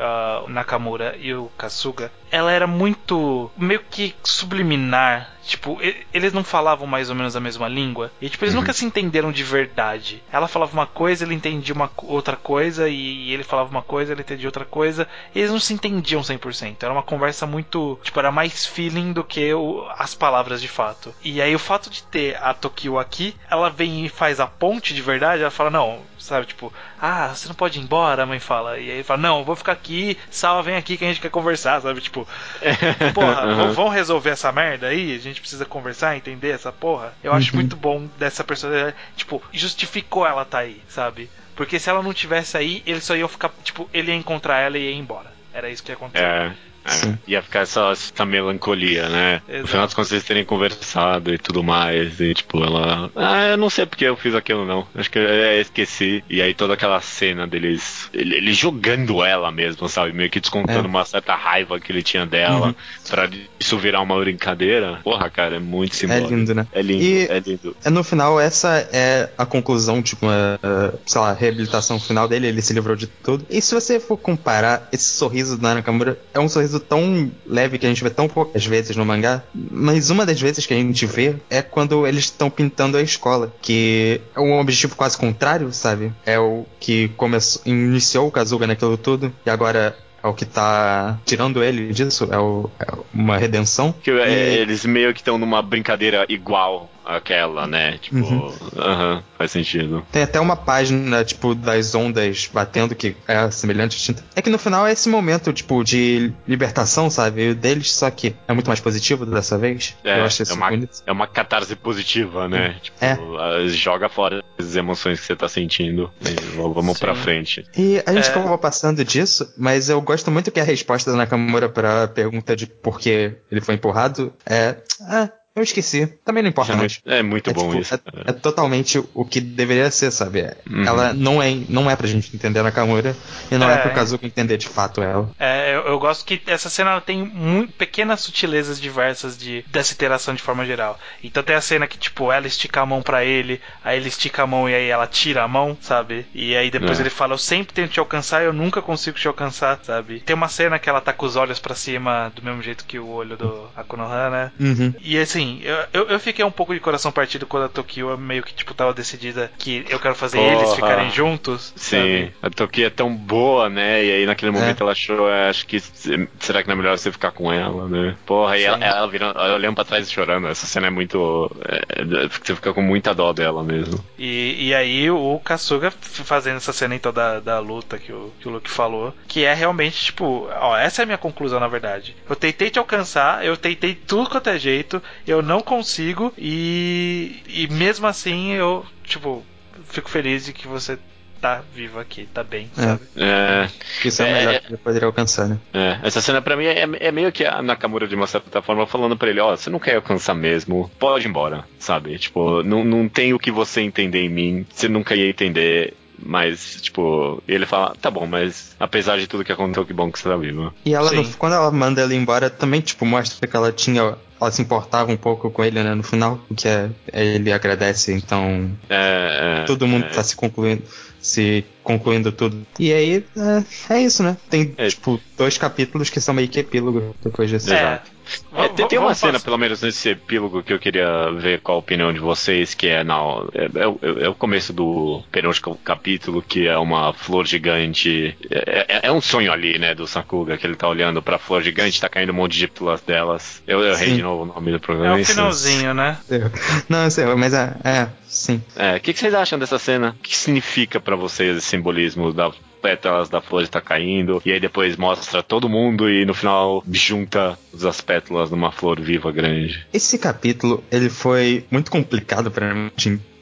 o Nakamura e o Kasuga, ela era muito meio que subliminar. Tipo, e- eles não falavam mais ou menos a mesma língua. E, tipo, eles Uhum. nunca se entenderam de verdade. Ela falava uma coisa, ele entendia uma outra coisa, e ele falava uma coisa, ele entendia outra coisa. Eles não se entendiam 100%. Era uma conversa muito. Tipo, era mais feeling do que o- as palavras de fato. E aí, o fato de ter a Tokyo aqui, ela vem e faz a ponte de verdade. Ela fala: Não, sabe, tipo, ah, você não pode ir embora, a mãe fala. E aí ele fala: Não, eu vou ficar aqui, Salva, vem aqui que a gente quer conversar, sabe? Tipo, porra, Uhum. vão- resolver essa merda aí? A gente precisa conversar, entender essa porra. Eu acho Uhum. muito bom dessa personagem. Tipo, justificou ela tá aí, sabe? Porque se ela não tivesse aí, eles só iam ficar. Tipo, ele ia encontrar ela e ia embora. Era isso que ia acontecer. É. é. Ia ficar essa, essa melancolia, né? Exato. No final das contas, eles terem conversado e tudo mais. E tipo, ela. Ah, eu não sei porque eu fiz aquilo, não. Acho que eu é, esqueci. E aí toda aquela cena deles. Ele, ele jogando ela mesmo, sabe? Meio que descontando É. uma certa raiva que ele tinha dela. Uhum. Pra isso virar uma brincadeira. Porra, cara, é muito É simbólico. lindo, né? É lindo, E- é lindo. É, No final, essa é a conclusão, tipo, uma, sei lá, reabilitação final dele, ele se livrou de tudo. E se você for comparar, esse sorriso do Nakamura é um sorriso tão leve que a gente vê tão poucas vezes no mangá, mas uma das vezes que a gente vê é quando eles estão pintando a escola, que é um objetivo quase contrário, sabe? É o que começou, iniciou o Kazuga naquilo tudo, e agora é o que tá tirando ele disso, é, o- é uma redenção. Que é, E- eles meio que estão numa brincadeira igual àquela, né? Tipo, Uhum. aham, faz sentido. Tem até uma página, tipo, das ondas batendo que é semelhante. É que no final é esse momento, tipo, de libertação, sabe? Deles, só que é muito mais positivo dessa vez. É, Eu acho isso é uma, bonito. é uma catarse positiva, né? Tipo, É. ah, joga fora as emoções que você tá sentindo. E vamos Sim. pra frente. E a gente É. acabou passando disso, mas eu gosto muito que a resposta da Nakamura pra pergunta de por que ele foi empurrado é. Ah, eu esqueci. Também não importa mais. É muito É, bom tipo, isso. é- é totalmente o que deveria ser, sabe? É- Uhum. Ela não é, não é pra gente entender a Nakamura e não é, É. pro Kazuka entender de fato ela. É, eu, eu gosto que essa cena tem muito, pequenas sutilezas diversas de, dessa interação de forma geral. Então tem a cena que, tipo, ela estica a mão pra ele, aí ele estica a mão e aí ela tira a mão, sabe? E aí depois É. ele fala, eu sempre tento te alcançar e eu nunca consigo te alcançar, sabe? Tem uma cena que ela tá com os olhos pra cima, do mesmo jeito que o olho do Akunohan, né? Uhum. E assim, eu, eu, eu fiquei um pouco de coração partido quando a Tokyo meio que, tipo, tava decidida que eu quero fazer Porra. eles ficarem juntos. Sim, sabe? a Toki é tão boa, né? E aí naquele momento É. ela achou, é, acho que será que não é melhor você ficar com ela, né? Porra, e Sim. ela, ela virando, olhando pra trás e chorando. Essa cena é muito. é, você fica com muita dó dela mesmo. E, e aí o Kasuga fazendo essa cena então da, da luta que o, que o Luke falou, que é realmente tipo, ó, essa é a minha conclusão na verdade. Eu tentei te alcançar, eu tentei tudo quanto é jeito, eu não consigo e, e mesmo assim eu, tipo, fico feliz de que você tá vivo aqui, tá bem, É. sabe? É, Isso é, o É, melhor é. que ele poderia alcançar, né? é, essa cena pra mim é, é meio que a Nakamura de uma certa forma falando pra ele, ó, você não quer alcançar mesmo, pode ir embora, sabe? Tipo, não, não tem o que você entender em mim, você nunca ia entender. Mas, tipo, ele fala, tá bom, mas apesar de tudo que aconteceu, que bom que você tá vivo. E ela, Sim. quando ela manda ele embora, também, tipo, mostra que ela tinha. Ela se importava um pouco com ele, né? No final, o que é, ele agradece, então É, é, todo mundo é, tá se concluindo, se concluindo tudo. E aí, é, é isso, né? Tem, É. tipo, dois capítulos que são meio que epílogo depois disso. Exato. É, tem, tem uma cena, passar- pelo menos nesse epílogo, que eu queria ver qual a opinião de vocês, que é, na, é, é o- é o começo do penúltimo capítulo, que é uma flor gigante. É, é- é um sonho ali, né, do Sakuga, que ele tá olhando pra flor gigante, tá caindo um monte de pétalas delas. Eu, eu errei de novo o nome do É programa. o isso? finalzinho, né? Não, eu sei, mas é, é sim. É, o que, que vocês acham dessa cena? O que significa pra vocês esse simbolismo da pétalas da flor tá caindo, e aí depois mostra todo mundo e no final junta as pétalas numa flor viva grande. Esse capítulo, ele foi muito complicado pra mim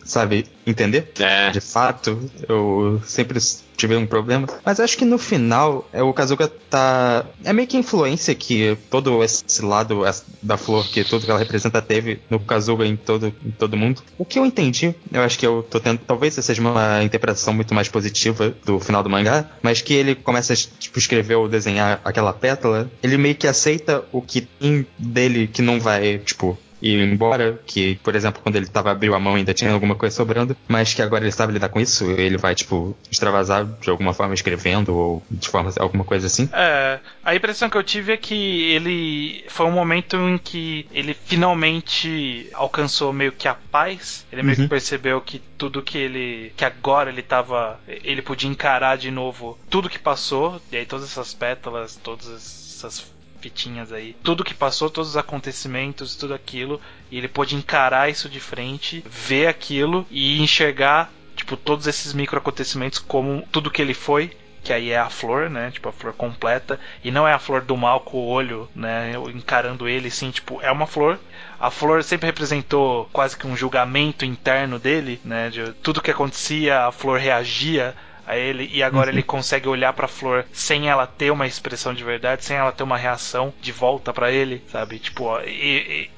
sabe, entender. É. De fato, eu sempre tive um problema. Mas acho que no final, é, o Kazuga tá. É meio que influência que todo esse lado da flor, que tudo que ela representa, teve no Kazuga em todo, em todo mundo. O que eu entendi, eu acho que eu tô tendo. Talvez seja uma interpretação muito mais positiva do final do mangá, mas que ele começa a tipo, escrever ou desenhar aquela pétala, ele meio que aceita o que tem dele que não vai, tipo, ir embora, que, por exemplo, quando ele tava abriu a mão ainda tinha alguma coisa sobrando, mas que agora ele sabe lidar com isso, ele vai, tipo, extravasar de alguma forma escrevendo ou de forma alguma coisa assim. É, a impressão que eu tive é que ele foi um momento em que ele finalmente alcançou meio que a paz, ele meio uhum. que percebeu que tudo que ele que agora ele tava, ele podia encarar de novo tudo que passou, e aí todas essas pétalas, todas essas fitinhas aí. Tudo que passou, todos os acontecimentos, tudo aquilo. E ele pôde encarar isso de frente, ver aquilo e enxergar, tipo, todos esses micro acontecimentos como tudo que ele foi que aí é a flor, né? Tipo, a flor completa. E não é a flor do mal com o olho, né? Encarando ele, sim, tipo, é uma flor. A flor sempre representou quase que um julgamento interno dele, né? De tudo que acontecia, a flor reagia a ele e agora uhum. ele consegue olhar para a flor sem ela ter uma expressão de verdade, sem ela ter uma reação de volta para ele, sabe? Tipo, ó,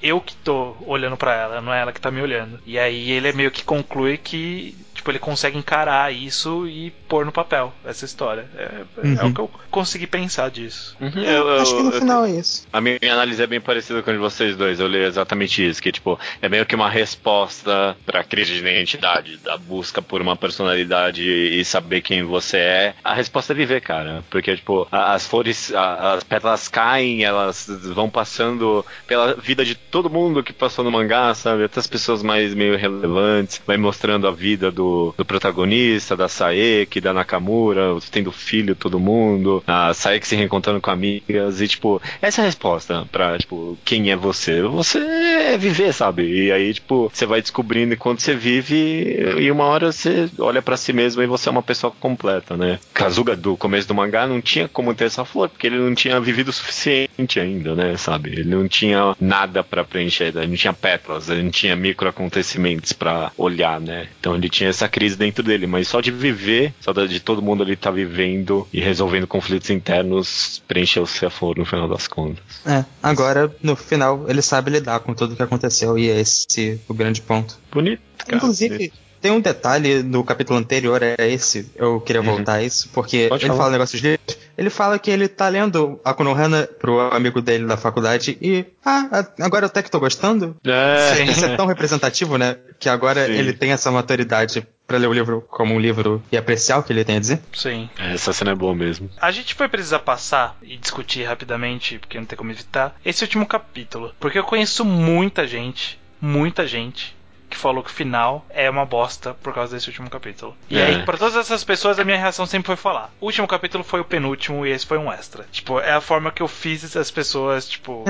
eu que tô olhando para ela, não é ela que tá me olhando. E aí ele é meio que conclui que tipo, ele consegue encarar isso e pôr no papel essa história. É, uhum. é o que eu consegui pensar disso. Uhum. Eu, eu, Acho que no eu, final é isso. A minha análise é bem parecida com a de vocês dois. Eu li exatamente isso, que tipo, é meio que uma resposta pra crise de identidade, da busca por uma personalidade e saber quem você é. A resposta é viver, cara. Porque, tipo, as flores, as pétalas caem, elas vão passando pela vida de todo mundo que passou no mangá, sabe? Até as pessoas mais meio relevantes, vai mostrando a vida do do, protagonista, da Saeki, da Nakamura, tendo filho, todo mundo, a Saeki se reencontrando com amigas, e tipo, essa é a resposta pra, tipo, quem é você? Você é viver, sabe? E aí, tipo, você vai descobrindo enquanto você vive, e uma hora você olha para si mesmo e você é uma pessoa completa, né? Kazuga, do começo do mangá, não tinha como ter essa flor, porque ele não tinha vivido o suficiente ainda, né? Sabe? Ele não tinha nada para preencher, ele não tinha pétalas, ele não tinha micro acontecimentos para olhar, né? Então ele tinha essa crise dentro dele, mas só de viver, só de todo mundo ali estar tá vivendo e resolvendo conflitos internos, preencheu-se a flor no final das contas. É, agora, no final, ele sabe lidar com tudo o que aconteceu e é esse o grande ponto. Bonito, cara. Inclusive. Tem um detalhe no capítulo anterior, é esse, eu queria uhum. voltar a isso, porque Pode ele falar. fala negócios de ele fala que ele tá lendo a Konohana pro amigo dele da faculdade e, ah, agora eu até que tô gostando. É. Isso é tão representativo, né? Que agora Sim. ele tem essa maturidade para ler o livro como um livro e apreciar o que ele tem a dizer. Sim. É, essa cena é boa mesmo. A gente vai precisar passar e discutir rapidamente, porque não tem como evitar, esse último capítulo. Porque eu conheço muita gente, muita gente que falou que o final é uma bosta por causa desse último capítulo. E é. aí, para todas essas pessoas, a minha reação sempre foi falar: o último capítulo foi o penúltimo e esse foi um extra. Tipo, é a forma que eu fiz as pessoas, tipo,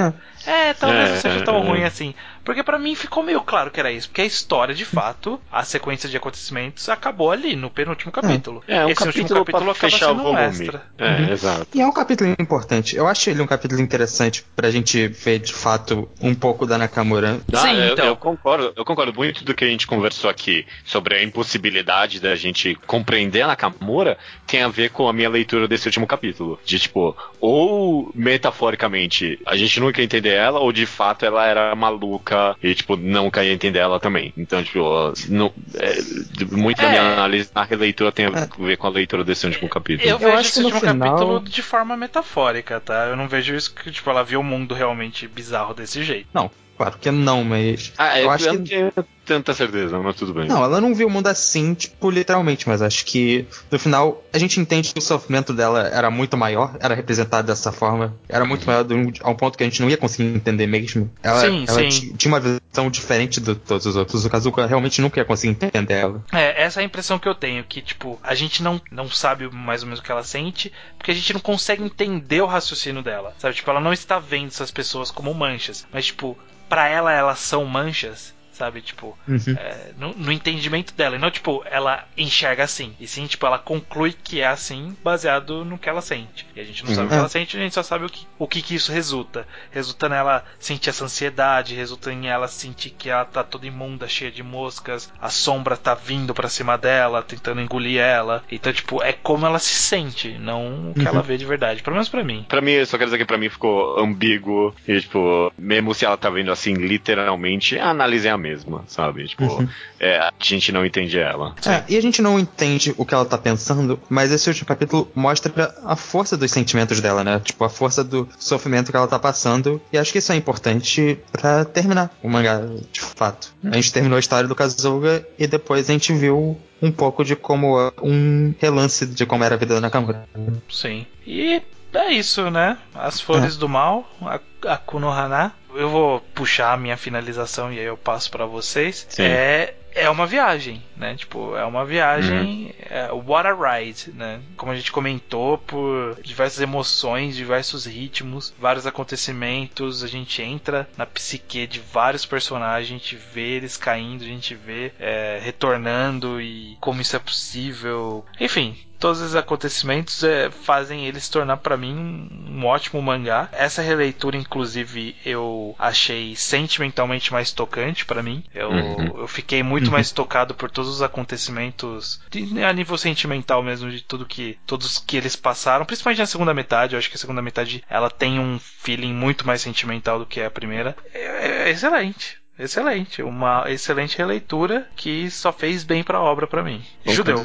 é, é talvez é, não seja tão é, ruim assim. Porque para mim ficou meio claro que era isso. Porque a história, de fato, a sequência de acontecimentos acabou ali, no penúltimo capítulo. É, um Esse capítulo último capítulo acaba sendo um extra. É, uhum. exato. E é um capítulo importante. Eu acho ele um capítulo interessante pra gente ver, de fato, um pouco da Nakamura. Ah, Sim, eu, então. eu concordo. Eu concordo muito do que a gente conversou aqui sobre a impossibilidade da gente compreender a Nakamura tem a ver com a minha leitura desse último capítulo. De tipo, ou metaforicamente a gente nunca ia entender ela, ou de fato ela era maluca e, tipo, não cair entender ela também. Então, tipo, não, é, muito é. da minha análise na releitura tem a é. ver com a leitura desse último capítulo. Eu, eu vejo esse último final... capítulo de forma metafórica, tá? Eu não vejo isso que, tipo, ela viu o mundo realmente bizarro desse jeito. Não, Claro que não, mas. Ah, eu, eu acho que tanta certeza, mas tudo bem. Não, ela não viu o mundo assim, tipo, literalmente, mas acho que no final a gente entende que o sofrimento dela era muito maior, era representado dessa forma, era muito maior a um ponto que a gente não ia conseguir entender mesmo. Ela, sim, ela sim. tinha uma visão diferente de todos os outros. O Kazuka realmente nunca ia conseguir entender ela. É, essa é a impressão que eu tenho, que, tipo, a gente não, não sabe mais ou menos o que ela sente, porque a gente não consegue entender o raciocínio dela. Sabe, tipo, ela não está vendo essas pessoas como manchas, mas, tipo, para ela elas são manchas sabe? Tipo, uhum. é, no, no, entendimento dela. E não, tipo, ela enxerga assim. E sim, tipo, ela conclui que é assim baseado no que ela sente. E a gente não uhum. sabe o que ela sente, a gente só sabe o que, o que, que isso resulta. Resulta nela sentir essa ansiedade, resulta em ela sentir que ela tá toda imunda, cheia de moscas, a sombra tá vindo para cima dela, tentando engolir ela. Então, tipo, é como ela se sente, não o que uhum. ela vê de verdade. Pelo menos pra mim. Pra mim, só quero dizer que pra mim ficou ambíguo. E, tipo, mesmo se ela tá vendo assim, literalmente, a análise é a mesma, sabe? Tipo, uhum. é, a gente não entende ela. É, e a gente não entende o que ela tá pensando, mas esse último capítulo mostra a força dos sentimentos dela, né? Tipo, a força do sofrimento que ela tá passando. E acho que isso é importante para terminar o mangá, de fato. A gente terminou a história do Kazuga e depois a gente viu um pouco de como um relance de como era a vida da Nakamura. Sim. E é isso, né? As Flores é. do Mal, a, a Kunohana. Eu vou puxar a minha finalização e aí eu passo para vocês. Sim. É é uma viagem, né? Tipo, é uma viagem, uhum. é, what a ride, né? Como a gente comentou, por diversas emoções, diversos ritmos, vários acontecimentos, a gente entra na psique de vários personagens, a gente vê eles caindo, a gente vê é, retornando e como isso é possível. Enfim, todos os acontecimentos é, fazem ele se tornar para mim um, um, ótimo mangá. Essa releitura, inclusive, eu achei sentimentalmente mais tocante para mim. Eu, uhum. eu fiquei muito mais tocado por todos os acontecimentos de, a nível sentimental mesmo de tudo que todos que eles passaram, principalmente na segunda metade. Eu acho que a segunda metade ela tem um feeling muito mais sentimental do que a primeira. é, é excelente. Excelente, uma excelente releitura que só fez bem para a obra para mim. Judeu,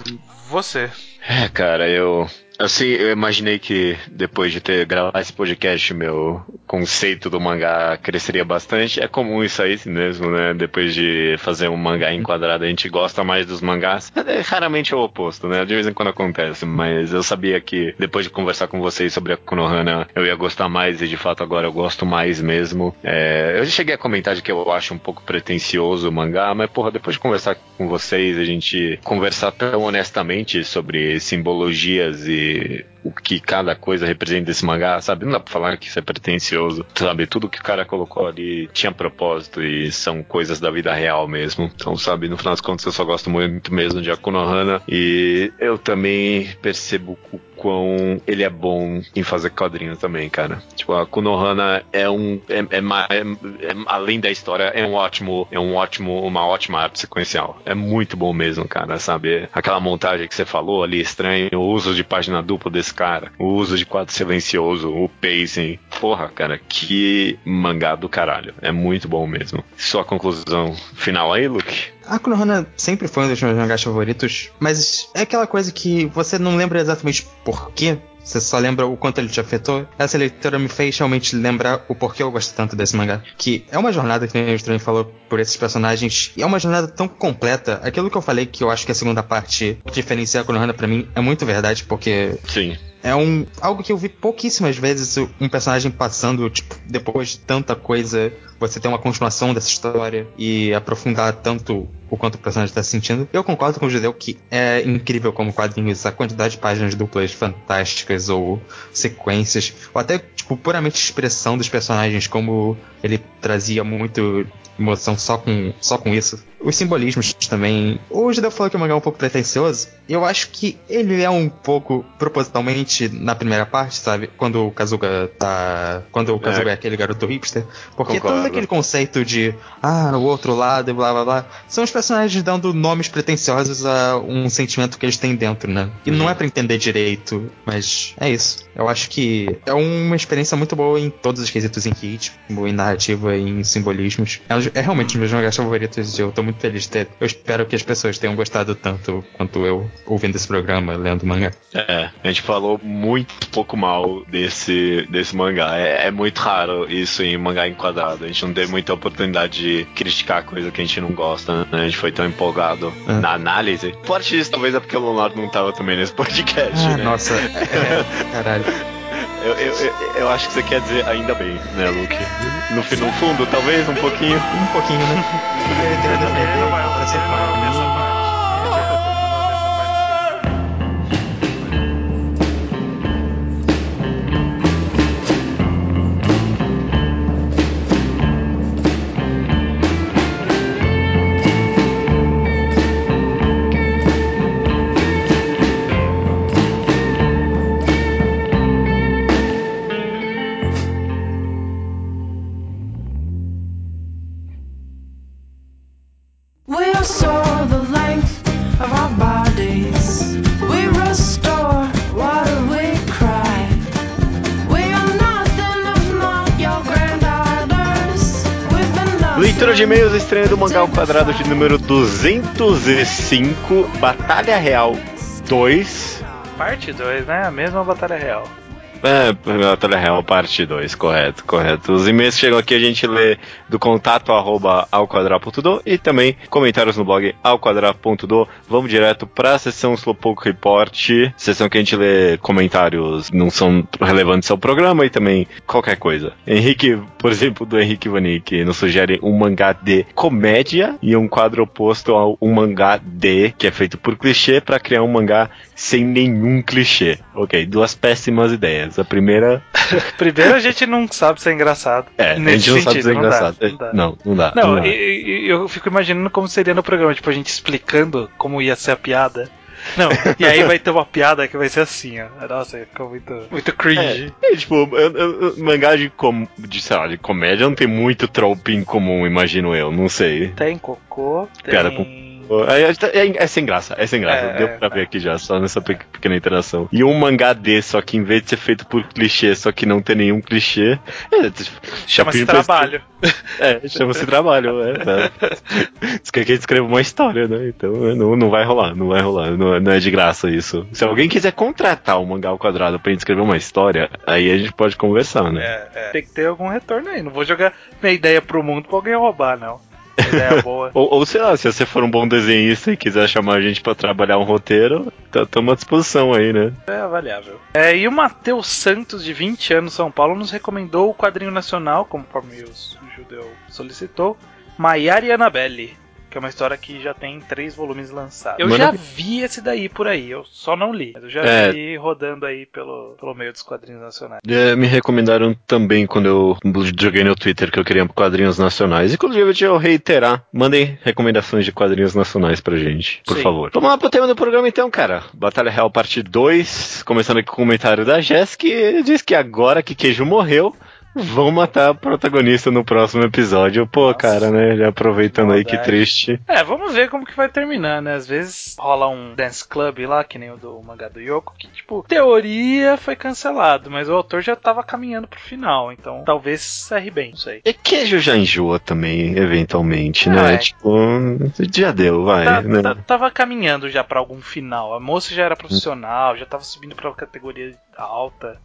você. É, cara, eu Assim, eu imaginei que depois de ter gravado esse podcast, meu conceito do mangá cresceria bastante. É comum isso aí mesmo, né? Depois de fazer um mangá enquadrado, a gente gosta mais dos mangás. É, raramente é o oposto, né? De vez em quando acontece, mas eu sabia que depois de conversar com vocês sobre a Konohana, eu ia gostar mais e de fato agora eu gosto mais mesmo. É, eu cheguei a comentar de que eu acho um pouco pretencioso o mangá, mas porra, depois de conversar com vocês, a gente conversar tão honestamente sobre simbologias e o que cada coisa representa desse mangá, sabe? Não dá pra falar que isso é pretencioso, sabe? Tudo que o cara colocou ali tinha propósito e são coisas da vida real mesmo. Então, sabe, no final das contas eu só gosto muito mesmo de Akunohana e eu também percebo o quão ele é bom em fazer quadrinhos também, cara. Tipo, a Kunohana é um. É, é, é, é, além da história, é um ótimo. É um ótimo, uma ótima arte sequencial. É muito bom mesmo, cara, sabe? Aquela montagem que você falou ali, estranho, o uso de página dupla desse cara, o uso de quadro silencioso, o pacing. Porra, cara, que mangá do caralho. É muito bom mesmo. Sua conclusão final aí, Luke? A Konohana sempre foi um dos meus mangás favoritos, mas é aquela coisa que você não lembra exatamente por quê, você só lembra o quanto ele te afetou. Essa leitura me fez realmente lembrar o porquê eu gosto tanto desse mangá. Que é uma jornada, que o Estranho falou, por esses personagens. E é uma jornada tão completa. Aquilo que eu falei que eu acho que a segunda parte diferencia a Konohana pra mim é muito verdade, porque. Sim. É um algo que eu vi pouquíssimas vezes um personagem passando, tipo, depois de tanta coisa, você ter uma continuação dessa história e aprofundar tanto o quanto o personagem está sentindo. Eu concordo com o Judeu que é incrível como quadrinhos, a quantidade de páginas duplas fantásticas ou sequências, ou até, tipo, puramente expressão dos personagens, como ele trazia muito emoção só com, só com isso. Os simbolismos também. O Judeu falou que o mangá é um pouco pretencioso. Eu acho que ele é um pouco propositalmente na primeira parte, sabe? Quando o Kazuga tá. Quando o Kazuga é, é aquele garoto hipster. Porque Concordo. Aquele conceito de. Ah, o outro lado e blá blá blá. São os personagens dando nomes pretenciosos a um sentimento que eles têm dentro, né? E uhum. não é para entender direito, mas é isso. Eu acho que é uma experiência muito boa em todos os quesitos em ritmo, em narrativa, em simbolismos. É é realmente um dos meus mangás favoritos e eu tô muito feliz de ter. Eu espero que as pessoas tenham gostado tanto quanto eu ouvindo esse programa, lendo mangá. É, a gente falou muito pouco mal desse, desse mangá. É, é muito raro isso em mangá enquadrado. A gente não teve muita oportunidade de criticar coisa que a gente não gosta, né? A gente foi tão empolgado é. na análise. Parte disso talvez é porque o Leonardo não tava também nesse podcast, ah, né? Nossa, é, caralho. Eu, eu, eu, eu, acho que você quer dizer ainda bem, né, Luke? No, no fundo, talvez, um pouquinho. Um pouquinho, né? Ele defender estreia do Mangá ao Quadrado de número 205, Batalha Real 2. Parte 2, né? A mesma Batalha Real. É, Batalha Real, parte 2, correto, correto. Os e-mails chegam aqui, a gente lê do contato arroba alquadra.do e também comentários no blog alquadra.do. Vamos direto para a sessão Slowpoke Report, sessão que a gente lê comentários não são relevantes ao programa e também qualquer coisa. Henrique, por exemplo, do Henrique Vanik, nos sugere um mangá de comédia e um quadro oposto ao um mangá de, que é feito por clichê, para criar um mangá sem nenhum clichê. Ok, duas péssimas ideias. A primeira. Primeiro a gente não sabe se é engraçado. É, a gente não sabe se é sentido, não dá, engraçado. não dá. Não, não dá. Não, dá. e- eu fico imaginando como seria no programa, tipo, a gente explicando como ia ser a piada. Não, e aí vai ter uma piada que vai ser assim, ó. Nossa, ficou muito, muito cringe. É, tipo, eu- eu- mangá de, com, de, sei lá, de comédia não tem muito trope em comum, imagino eu, não sei. Tem cocô, tem. Piada É, é- é- é sem graça, é sem graça. É, Deu é, pra ver aqui já, só nessa pe- pequena interação. E um mangá D, só que em vez de ser feito por clichê, só que não tem nenhum clichê. É, Chama-se trabalho. É, chama-se trabalho, é. Tá. Você quer que a gente escreva uma história, né? Então é, não, não vai rolar, não vai rolar. Não, é- não é de graça isso. Se alguém quiser contratar o mangá ao quadrado pra gente escrever uma história, aí a gente pode conversar, né? É, é. Tem que ter algum retorno aí. Não vou jogar minha ideia pro mundo pra alguém roubar, não. Ideia boa. Ou, ou sei lá, se você for um bom desenhista e quiser chamar a gente pra trabalhar um roteiro, estamos à disposição aí, né? É avaliável. É, e o Matheus Santos, de 20 anos, São Paulo, nos recomendou o quadrinho nacional, conforme o judeu solicitou, Maiara e Annabelle. Que é uma história que já tem três volumes lançados. Eu Mano, já vi esse daí por aí, eu só não li. Mas eu já É. vi rodando aí pelo, pelo meio dos quadrinhos nacionais. É, me recomendaram também quando eu joguei no Twitter que eu queria quadrinhos nacionais. Inclusive, deixa eu reiterar. Mandem recomendações de quadrinhos nacionais pra gente, por Sim. favor. Vamos lá pro tema do programa então, cara. Batalha Real Parte 2. Começando aqui com o comentário da Jess, que diz que agora que Queijo morreu. Vão matar a protagonista no próximo episódio. Pô, Nossa. cara, né? Já aproveitando aí que triste. É, vamos ver como que vai terminar, né? Às vezes rola um dance club lá, que nem o do mangá do Yoko, que, tipo, teoria foi cancelado, mas o autor já tava caminhando pro final, então talvez serre bem, não sei. E queijo já enjoa também, eventualmente, né? é. Tipo, já deu, vai. Tá- né? tá- tava caminhando já pra algum final. A moça já era profissional, já tava subindo pra categoria alta.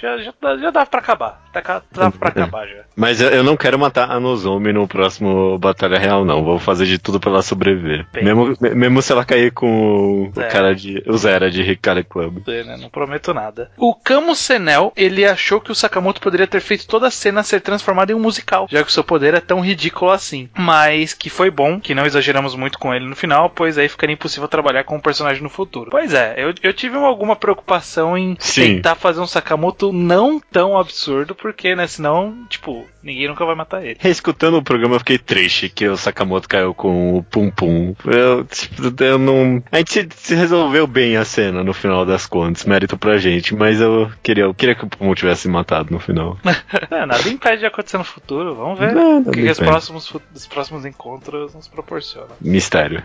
Já, já, já dava pra acabar. Tá ca- Dava pra acabar já. Mas eu- não quero matar a Nozomi no próximo Batalha Real, não. Vou fazer de tudo pra ela sobreviver. Bem. Mesmo, me- mesmo se ela cair com o cara de. o Zera de Ricard Club. Né? Não prometo nada. O Camus Senel, ele achou que o Sakamoto poderia ter feito toda a cena ser transformada em um musical, já que o seu poder é tão ridículo assim. Mas que foi bom, que não exageramos muito com ele no final, pois aí ficaria impossível trabalhar com o personagem no futuro. Pois é, eu, eu tive alguma preocupação em Sim. tentar fazer um Sakamoto não tão absurdo, porque, né, senão, tipo, ninguém nunca vai matar ele. Reescutando o programa, eu fiquei triste que o Sakamoto caiu com o Pum Pum. Eu, tipo, eu não. A gente se, resolveu bem a cena no final das contas, mérito pra gente, mas eu queria, eu queria que o Pum tivesse matado no final. É, nada impede de acontecer no futuro, vamos ver. Não, o que, que os, próximos, os próximos encontros nos proporcionam. Mistério.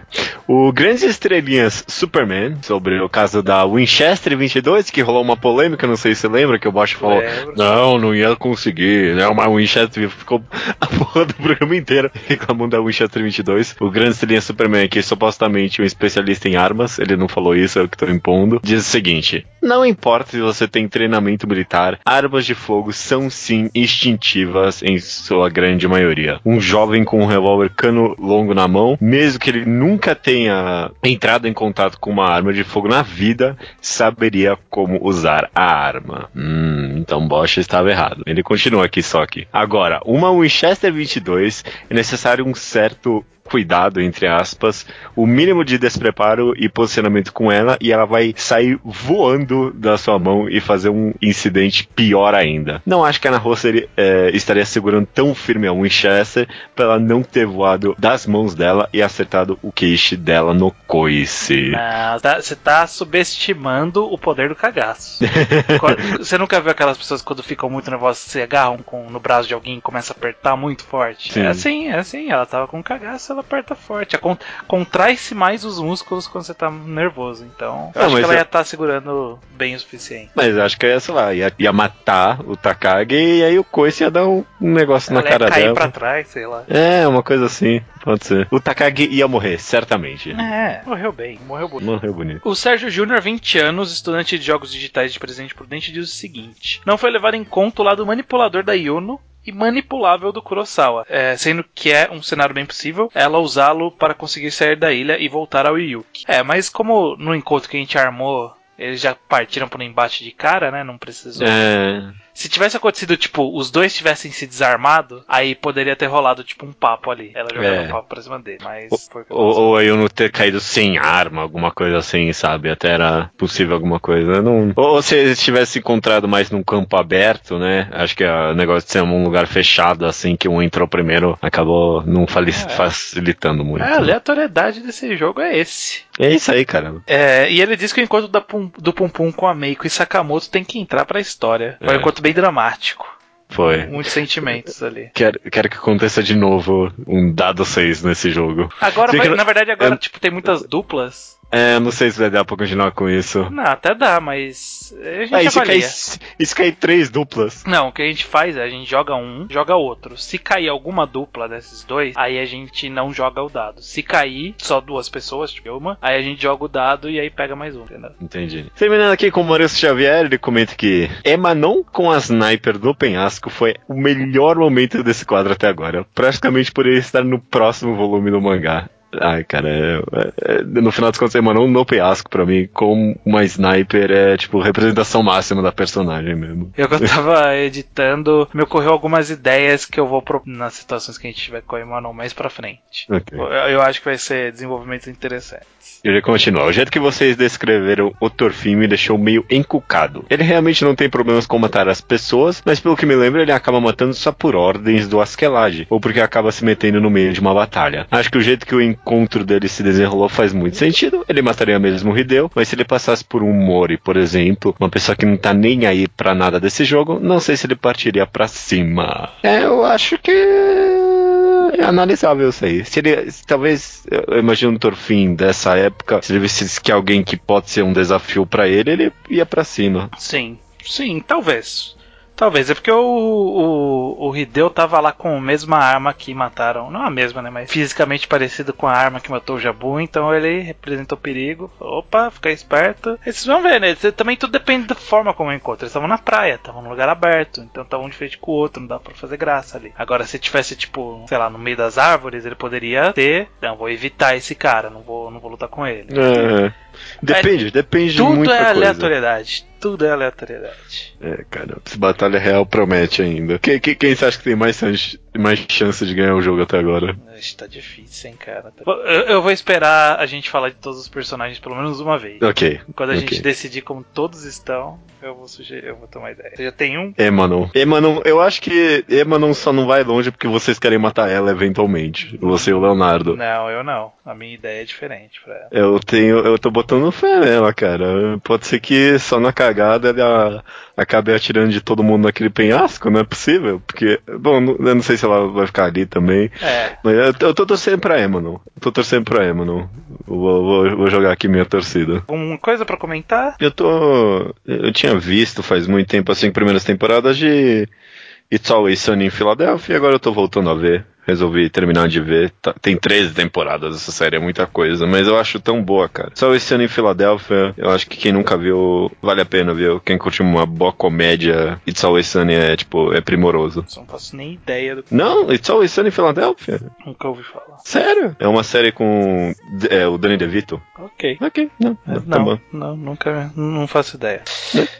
O Grandes Estrelinhas Superman, sobre o caso da Winchester 22, que rolou uma polêmica, não sei se você lembra, que o Bosch falou: Lembro. Não, não ia conseguir, né? Uma Winchester ficou a porra do programa inteiro reclamando da Winchester 22. O Grande Estrelinha Superman, que é supostamente um especialista em armas, ele não falou isso, é o que tô impondo, diz o seguinte: Não importa se você tem treinamento militar, armas de fogo são sim instintivas em sua grande maioria. Um jovem com um revólver cano longo na mão, mesmo que ele nunca tenha entrado em contato com uma arma de fogo na vida, saberia como usar a arma. Hum, então Bosch estava errado. Ele continua aqui só aqui. Agora, uma Winchester 22 é necessário um certo cuidado, entre aspas, o mínimo de despreparo e posicionamento com ela e ela vai sair voando da sua mão e fazer um incidente pior ainda. Não acho que a Ana Rose seria, é, estaria segurando tão firme a Winchester para ela não ter voado das mãos dela e acertado o queixo dela no coice. Não, tá- você tá subestimando o poder do cagaço. Você nunca viu aquelas pessoas quando ficam muito nervosas se agarram com, no braço de alguém e começam a apertar muito forte? Sim. É assim, é assim. Ela tava com cagaço, ela aperta forte. Con Contrai-se mais os músculos quando você tá nervoso. Então, eu Não, acho que ela é- ia estar segurando bem o suficiente. Mas acho que ia, sei lá, ia, ia matar o Takagi e aí o Koichi ia dar um, negócio ela na ia cara cair dela. pra trás, sei lá. É, uma coisa assim, pode ser. O Takagi ia morrer, certamente. É, morreu bem, morreu bonito. Morreu bonito. O Sérgio Júnior, 20 anos, estudante de jogos digitais de Presidente Prudente, diz o seguinte: Não foi levar em conta o lado manipulador da Yuno e manipulável do Kurosawa, é, sendo que é um cenário bem possível ela usá-lo para conseguir sair da ilha e voltar ao Yuki. É, mas como no encontro que a gente armou eles já partiram para um embate de cara, né? Não precisou. É. Se tivesse acontecido, tipo, os dois tivessem se desarmado, aí poderia ter rolado, tipo, um papo ali. Ela jogando É. um papo pra cima dele. Mas o Ou, aconteceu. ou eu não ter caído sem arma, alguma coisa assim, sabe? Até era possível alguma coisa. Eu Não... Ou se eles tivessem encontrado mais num campo aberto, né? Acho que o negócio de ser um lugar fechado, assim, que um entrou primeiro, acabou não É. facilitando muito. É, a aleatoriedade desse jogo é esse. É isso aí, cara. É, e ele diz que o encontro da do Pum Pum com a Meiko e Sakamoto tem que entrar pra história. É. encontro bem dramático. Foi. Muitos sentimentos ali. Quero, quero que aconteça de novo um dado 6 nesse jogo. Agora, vai- na verdade, agora, é- tipo, tem muitas duplas. É, não sei se vai dar pra continuar com isso. Não, até dá, mas a gente se avalia. cair, e se cair três duplas? Não, o que a gente faz é a gente joga um, joga outro. Se cair alguma dupla desses dois, aí a gente não joga o dado. Se cair só duas pessoas, tipo uma, aí a gente joga o dado e aí pega mais um, entendeu? Entendi. Terminando aqui com o Maurício Xavier, ele comenta que Emanon com a sniper no penhasco foi o melhor momento desse quadro até agora. Praticamente por ele estar no próximo volume do mangá. Ai, cara, é- é- no final das contas, Emanon no penhasco, pra mim, com uma sniper, é tipo representação máxima da personagem mesmo. Eu eu tava editando, me ocorreu algumas ideias que eu vou pro... nas situações que a gente tiver com a Emanon mais pra frente. Ok. Eu, eu acho que vai ser desenvolvimentos interessantes. Ele continua. O jeito que vocês descreveram o Torfin me deixou meio encucado. Ele realmente não tem problemas com matar as pessoas, mas pelo que me lembro, ele acaba matando só por ordens do Askeladd, ou porque acaba se metendo no meio de uma batalha. Acho que o jeito que o encontro dele se desenrolou faz muito sentido. Ele mataria mesmo o Hideo, mas se ele passasse por um Mori, por exemplo, uma pessoa que não tá nem aí pra nada desse jogo, não sei se ele partiria pra cima. É, eu acho que é analisável isso aí. Se ele, se talvez, eu imagino o Torfin dessa época, se ele visse que alguém que pode ser um desafio pra ele, ele ia pra cima. Sim, sim, talvez. Talvez, é porque o, o, o Hideo tava lá com a mesma arma que mataram. Não a mesma, né? Mas fisicamente parecido com a arma que matou o Jabu, então ele representou perigo. Opa, fica esperto. E vocês vão ver, né? Também tudo depende da forma como eu encontro. Eles estavam na praia, estavam num lugar aberto, então estavam um de frente com o outro, não dá pra fazer graça ali. Agora, se tivesse, tipo, sei lá, no meio das árvores, ele poderia ter. Não, vou evitar esse cara, não vou, não vou lutar com ele. É, depende, depende de Tudo muita é coisa. aleatoriedade. Tudo é aleatoriedade. É, cara, essa batalha real promete ainda. Quem, quem, quem você acha que tem mais, mais chance de ganhar o jogo até agora? Ixi, tá difícil, hein, cara. Tá- Eu, eu vou esperar a gente falar de todos os personagens pelo menos uma vez. Ok. Quando a ok. gente decidir como todos estão, eu vou sugerir, eu vou tomar ideia. Você já tem um? Emanon. Emanon, eu acho que Emanon só não vai longe porque vocês querem matar ela eventualmente. Você e o Leonardo. Não, eu não. A minha ideia é diferente pra ela. Eu tenho, eu tô botando fé nela, cara. Pode ser que só na cagada ela acabe atirando de todo mundo naquele penhasco, não é possível? Porque, bom, não- eu não sei se ela vai ficar ali também. É, Mas eu, eu tô torcendo pra Emanon. Eu tô torcendo pra Emanon. Vou, vou, vou jogar aqui minha torcida. uma coisa pra comentar? Eu tô. Eu tinha visto faz muito tempo as cinco primeiras temporadas de It's Always Sunny em Filadélfia e agora eu tô voltando a ver. Resolvi terminar de ver. Tá- tem 13 temporadas essa série, é muita coisa, mas eu acho tão boa, cara. It's Always Sunny em Filadélfia, eu acho que quem nunca viu, vale a pena ver. Quem curte uma boa comédia, It's Always Sunny é, tipo, é primoroso. Só não faço nem ideia do que Não, It's Always Sunny em Filadélfia? nunca ouvi falar. Sério? É uma série com é, o Danny DeVito? Ok. Ok, não, não, tá Não, não, nunca, não faço ideia.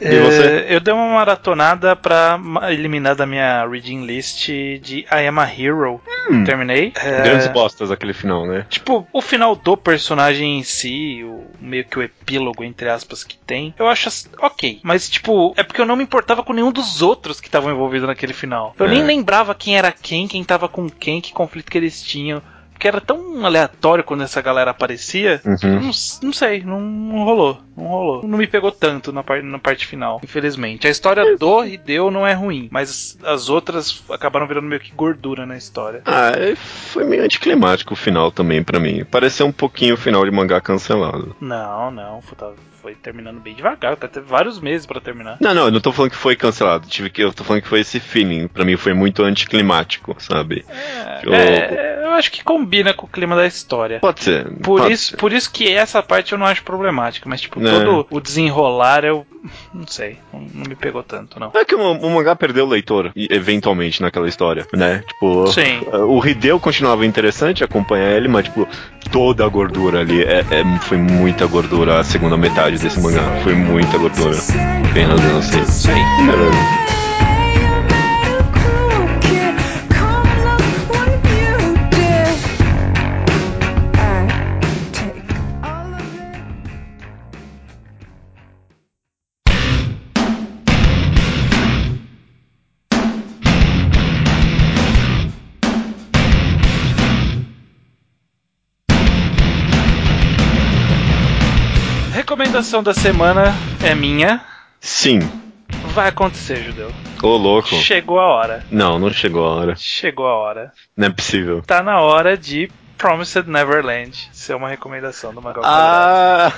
E É, você? Eu dei uma maratonada pra eliminar da minha reading list de I Am a Hero. Hum. Terminei. É, Grandes bostas aquele final, né? Tipo, o final do personagem em si, o meio que o epílogo, entre aspas, que tem, eu acho as- ok. Mas, tipo, é porque eu não me importava com nenhum dos outros que estavam envolvidos naquele final. Eu É. nem lembrava quem era quem, quem tava com quem, que conflito que eles tinham. Porque era tão aleatório quando essa galera aparecia. Uhum. Não, não sei, não, não rolou. Não rolou. Não me pegou tanto na, par, na parte final, infelizmente. A história do Hideo não é ruim, mas as outras acabaram virando meio que gordura na história. Ah, é, foi meio anticlimático o final também pra mim. Pareceu um pouquinho o final de mangá cancelado. Não, não. Foi, foi terminando bem devagar. Até teve vários meses pra terminar. Não, não, eu não tô falando que foi cancelado. Tive que, eu tô falando que foi esse feeling. Pra mim foi muito anticlimático, sabe? Eu- É, eu acho que combina com o clima da história. Pode ser. Por pode isso, ser. por isso que essa parte eu não acho problemática, mas tipo, É. todo o desenrolar eu não sei, não, me pegou tanto não. É que o, o mangá perdeu o leitor, eventualmente, naquela história, né? Tipo, Sim. o Hideo continuava interessante acompanhar ele, mas, tipo, toda a gordura ali, é, é- foi muita gordura a segunda metade desse mangá. Foi muita gordura. Bem razão, assim. Sim. Recomendação da semana é minha. Sim. Vai acontecer, Judeu. Ô, louco. Chegou a hora. Não, não chegou a hora. Chegou a hora. Não é possível. Tá na hora de Promised Neverland ser uma recomendação do Magal Ah!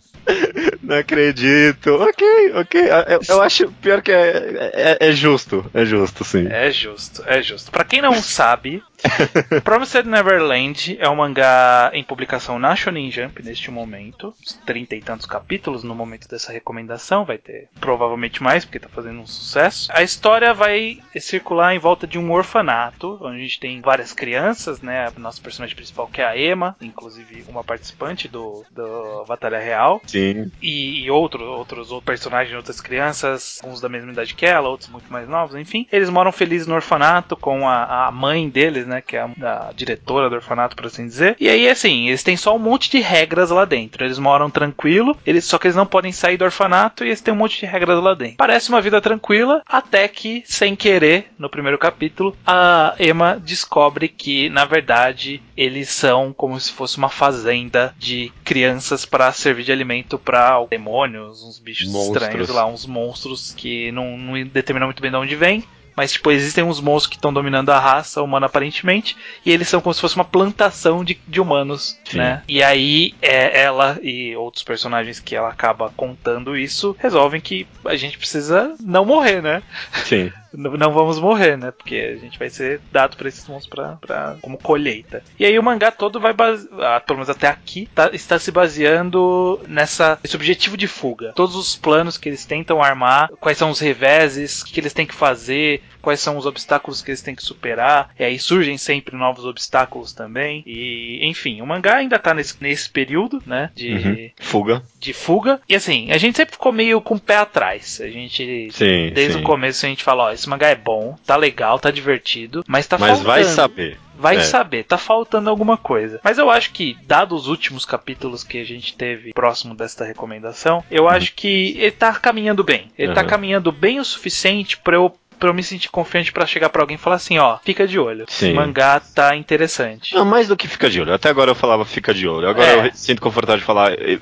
Não acredito. Ok, ok. Eu, eu acho pior que é, é, é justo. É justo, sim. É justo, é justo. Pra quem não sabe, Promised Neverland é um mangá em publicação na Shonen Jump neste momento. Trinta e tantos capítulos no momento dessa recomendação. Vai ter provavelmente mais, porque tá fazendo um sucesso. A história vai circular em volta de um orfanato, onde a gente tem várias crianças, né? A nossa personagem principal que é a Emma, inclusive uma participante do, do Batalha Real. Sim. E, e outro, outros, outros personagens, outras crianças, uns da mesma idade que ela, outros muito mais novos, enfim. Eles moram felizes no orfanato com a, a mãe deles, né? Que é a, a diretora do orfanato, por assim dizer. E aí, assim, eles têm só um monte de regras lá dentro. Eles moram tranquilo, eles, só que eles não podem sair do orfanato e eles têm um monte de regras lá dentro. Parece uma vida tranquila, até que, sem querer, no primeiro capítulo, a Emma descobre que, na verdade, eles são como se fosse uma fazenda de crianças para servir de alimento para demônios, uns bichos Monstros. estranhos lá, uns monstros que não, não determinam muito bem de onde vem. Mas, tipo, existem uns monstros que estão dominando a raça humana aparentemente, e eles são como se fosse uma plantação de, de humanos, Sim. né? E aí, é, ela e outros personagens que ela acaba contando isso resolvem que a gente precisa não morrer, né? Sim. Não vamos morrer, né? Porque a gente vai ser dado pra esses monstros pra, pra, como colheita. E aí o mangá todo vai base... ah, pelo menos até aqui, tá- está se baseando nessa esse objetivo de fuga. Todos os planos que eles tentam armar, quais são os reveses, o que eles têm que fazer, quais são os obstáculos que eles têm que superar. E aí surgem sempre novos obstáculos também. E, enfim, o mangá ainda tá nesse, nesse período, né? De, Uhum. Fuga. de fuga. E assim, a gente sempre ficou meio com o pé atrás. A gente Sim. Desde sim. o começo a gente fala, ó, esse mangá é bom, tá legal, tá divertido, mas tá Mas faltando. vai saber. Vai É. saber, tá faltando alguma coisa. Mas eu acho que, dado os últimos capítulos que a gente teve próximo desta recomendação, eu acho que ele tá caminhando bem. Ele tá Uhum. caminhando bem o suficiente pra eu para eu me sentir confiante pra chegar pra alguém e falar assim, ó, fica de olho. Sim. O mangá tá interessante. Não, mais do que fica de olho. Até agora eu falava fica de olho. Agora É. eu sinto confortável de falar eh,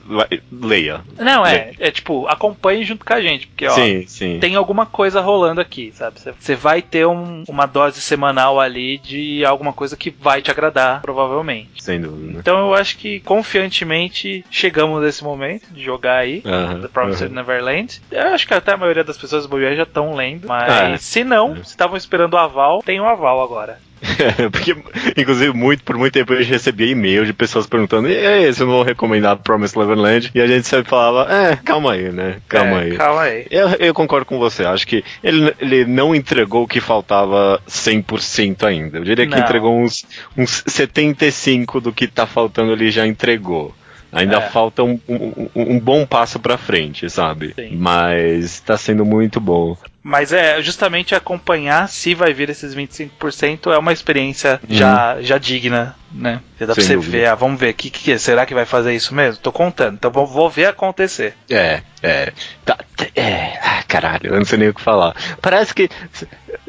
leia. Não, é, é tipo, acompanhe junto com a gente, porque ó, sim, sim. tem alguma coisa rolando aqui, sabe? Você- vai ter um- uma dose semanal ali de alguma coisa que vai te agradar, provavelmente. Sem dúvida. Então eu acho que confiantemente chegamos nesse momento de jogar aí. Aham, The Promised aham. Neverland. Eu acho que até a maioria das pessoas do Bobiá já estão lendo, mas É. se não, se estavam esperando o aval, tem o aval agora. Porque, inclusive, muito, por muito tempo eu recebia e-mail de pessoas perguntando: e aí, você não vão recomendar Promised Neverland? E a gente sempre falava: é, calma aí, né? Calma É, aí. Calma aí. Eu, eu concordo com você. Acho que ele, ele não entregou o que faltava 100% ainda. Eu diria que Não. entregou uns, uns 75% do que tá faltando, ele já entregou. Ainda É. falta um, um, um- um bom passo pra frente, sabe? Sim. Mas tá sendo muito bom. Mas é justamente acompanhar se vai vir esses 25% é uma experiência Uhum. já, já digna né? Dá pra Sem você dúvida. ver, ah, vamos ver, que, que, será que vai fazer isso mesmo? Tô contando, então vou, vou ver acontecer. É, é. Tá, é. Ah, caralho, eu não sei nem o que falar. Parece que.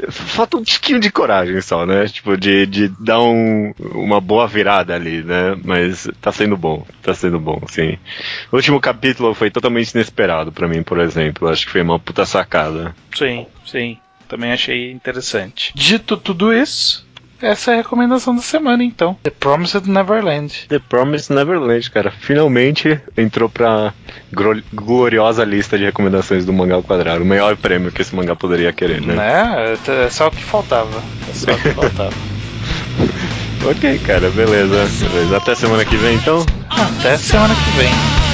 Falta um tiquinho de coragem só, né? Tipo, de, de dar um, uma boa virada ali, né? Mas tá sendo bom, tá sendo bom, sim. O último capítulo foi totalmente inesperado pra mim, por exemplo. Acho que foi uma puta sacada. Sim, sim. Também achei interessante. Dito tudo isso, essa é a recomendação da semana, então. The Promised Neverland. The Promised Neverland, cara, finalmente entrou pra gloriosa lista de recomendações do Mangá ao Quadrado. O maior prêmio que esse mangá poderia querer, né? Né? É só o que faltava. É só o que faltava. Ok, cara, beleza. beleza. Até semana que vem, então. Até semana que vem.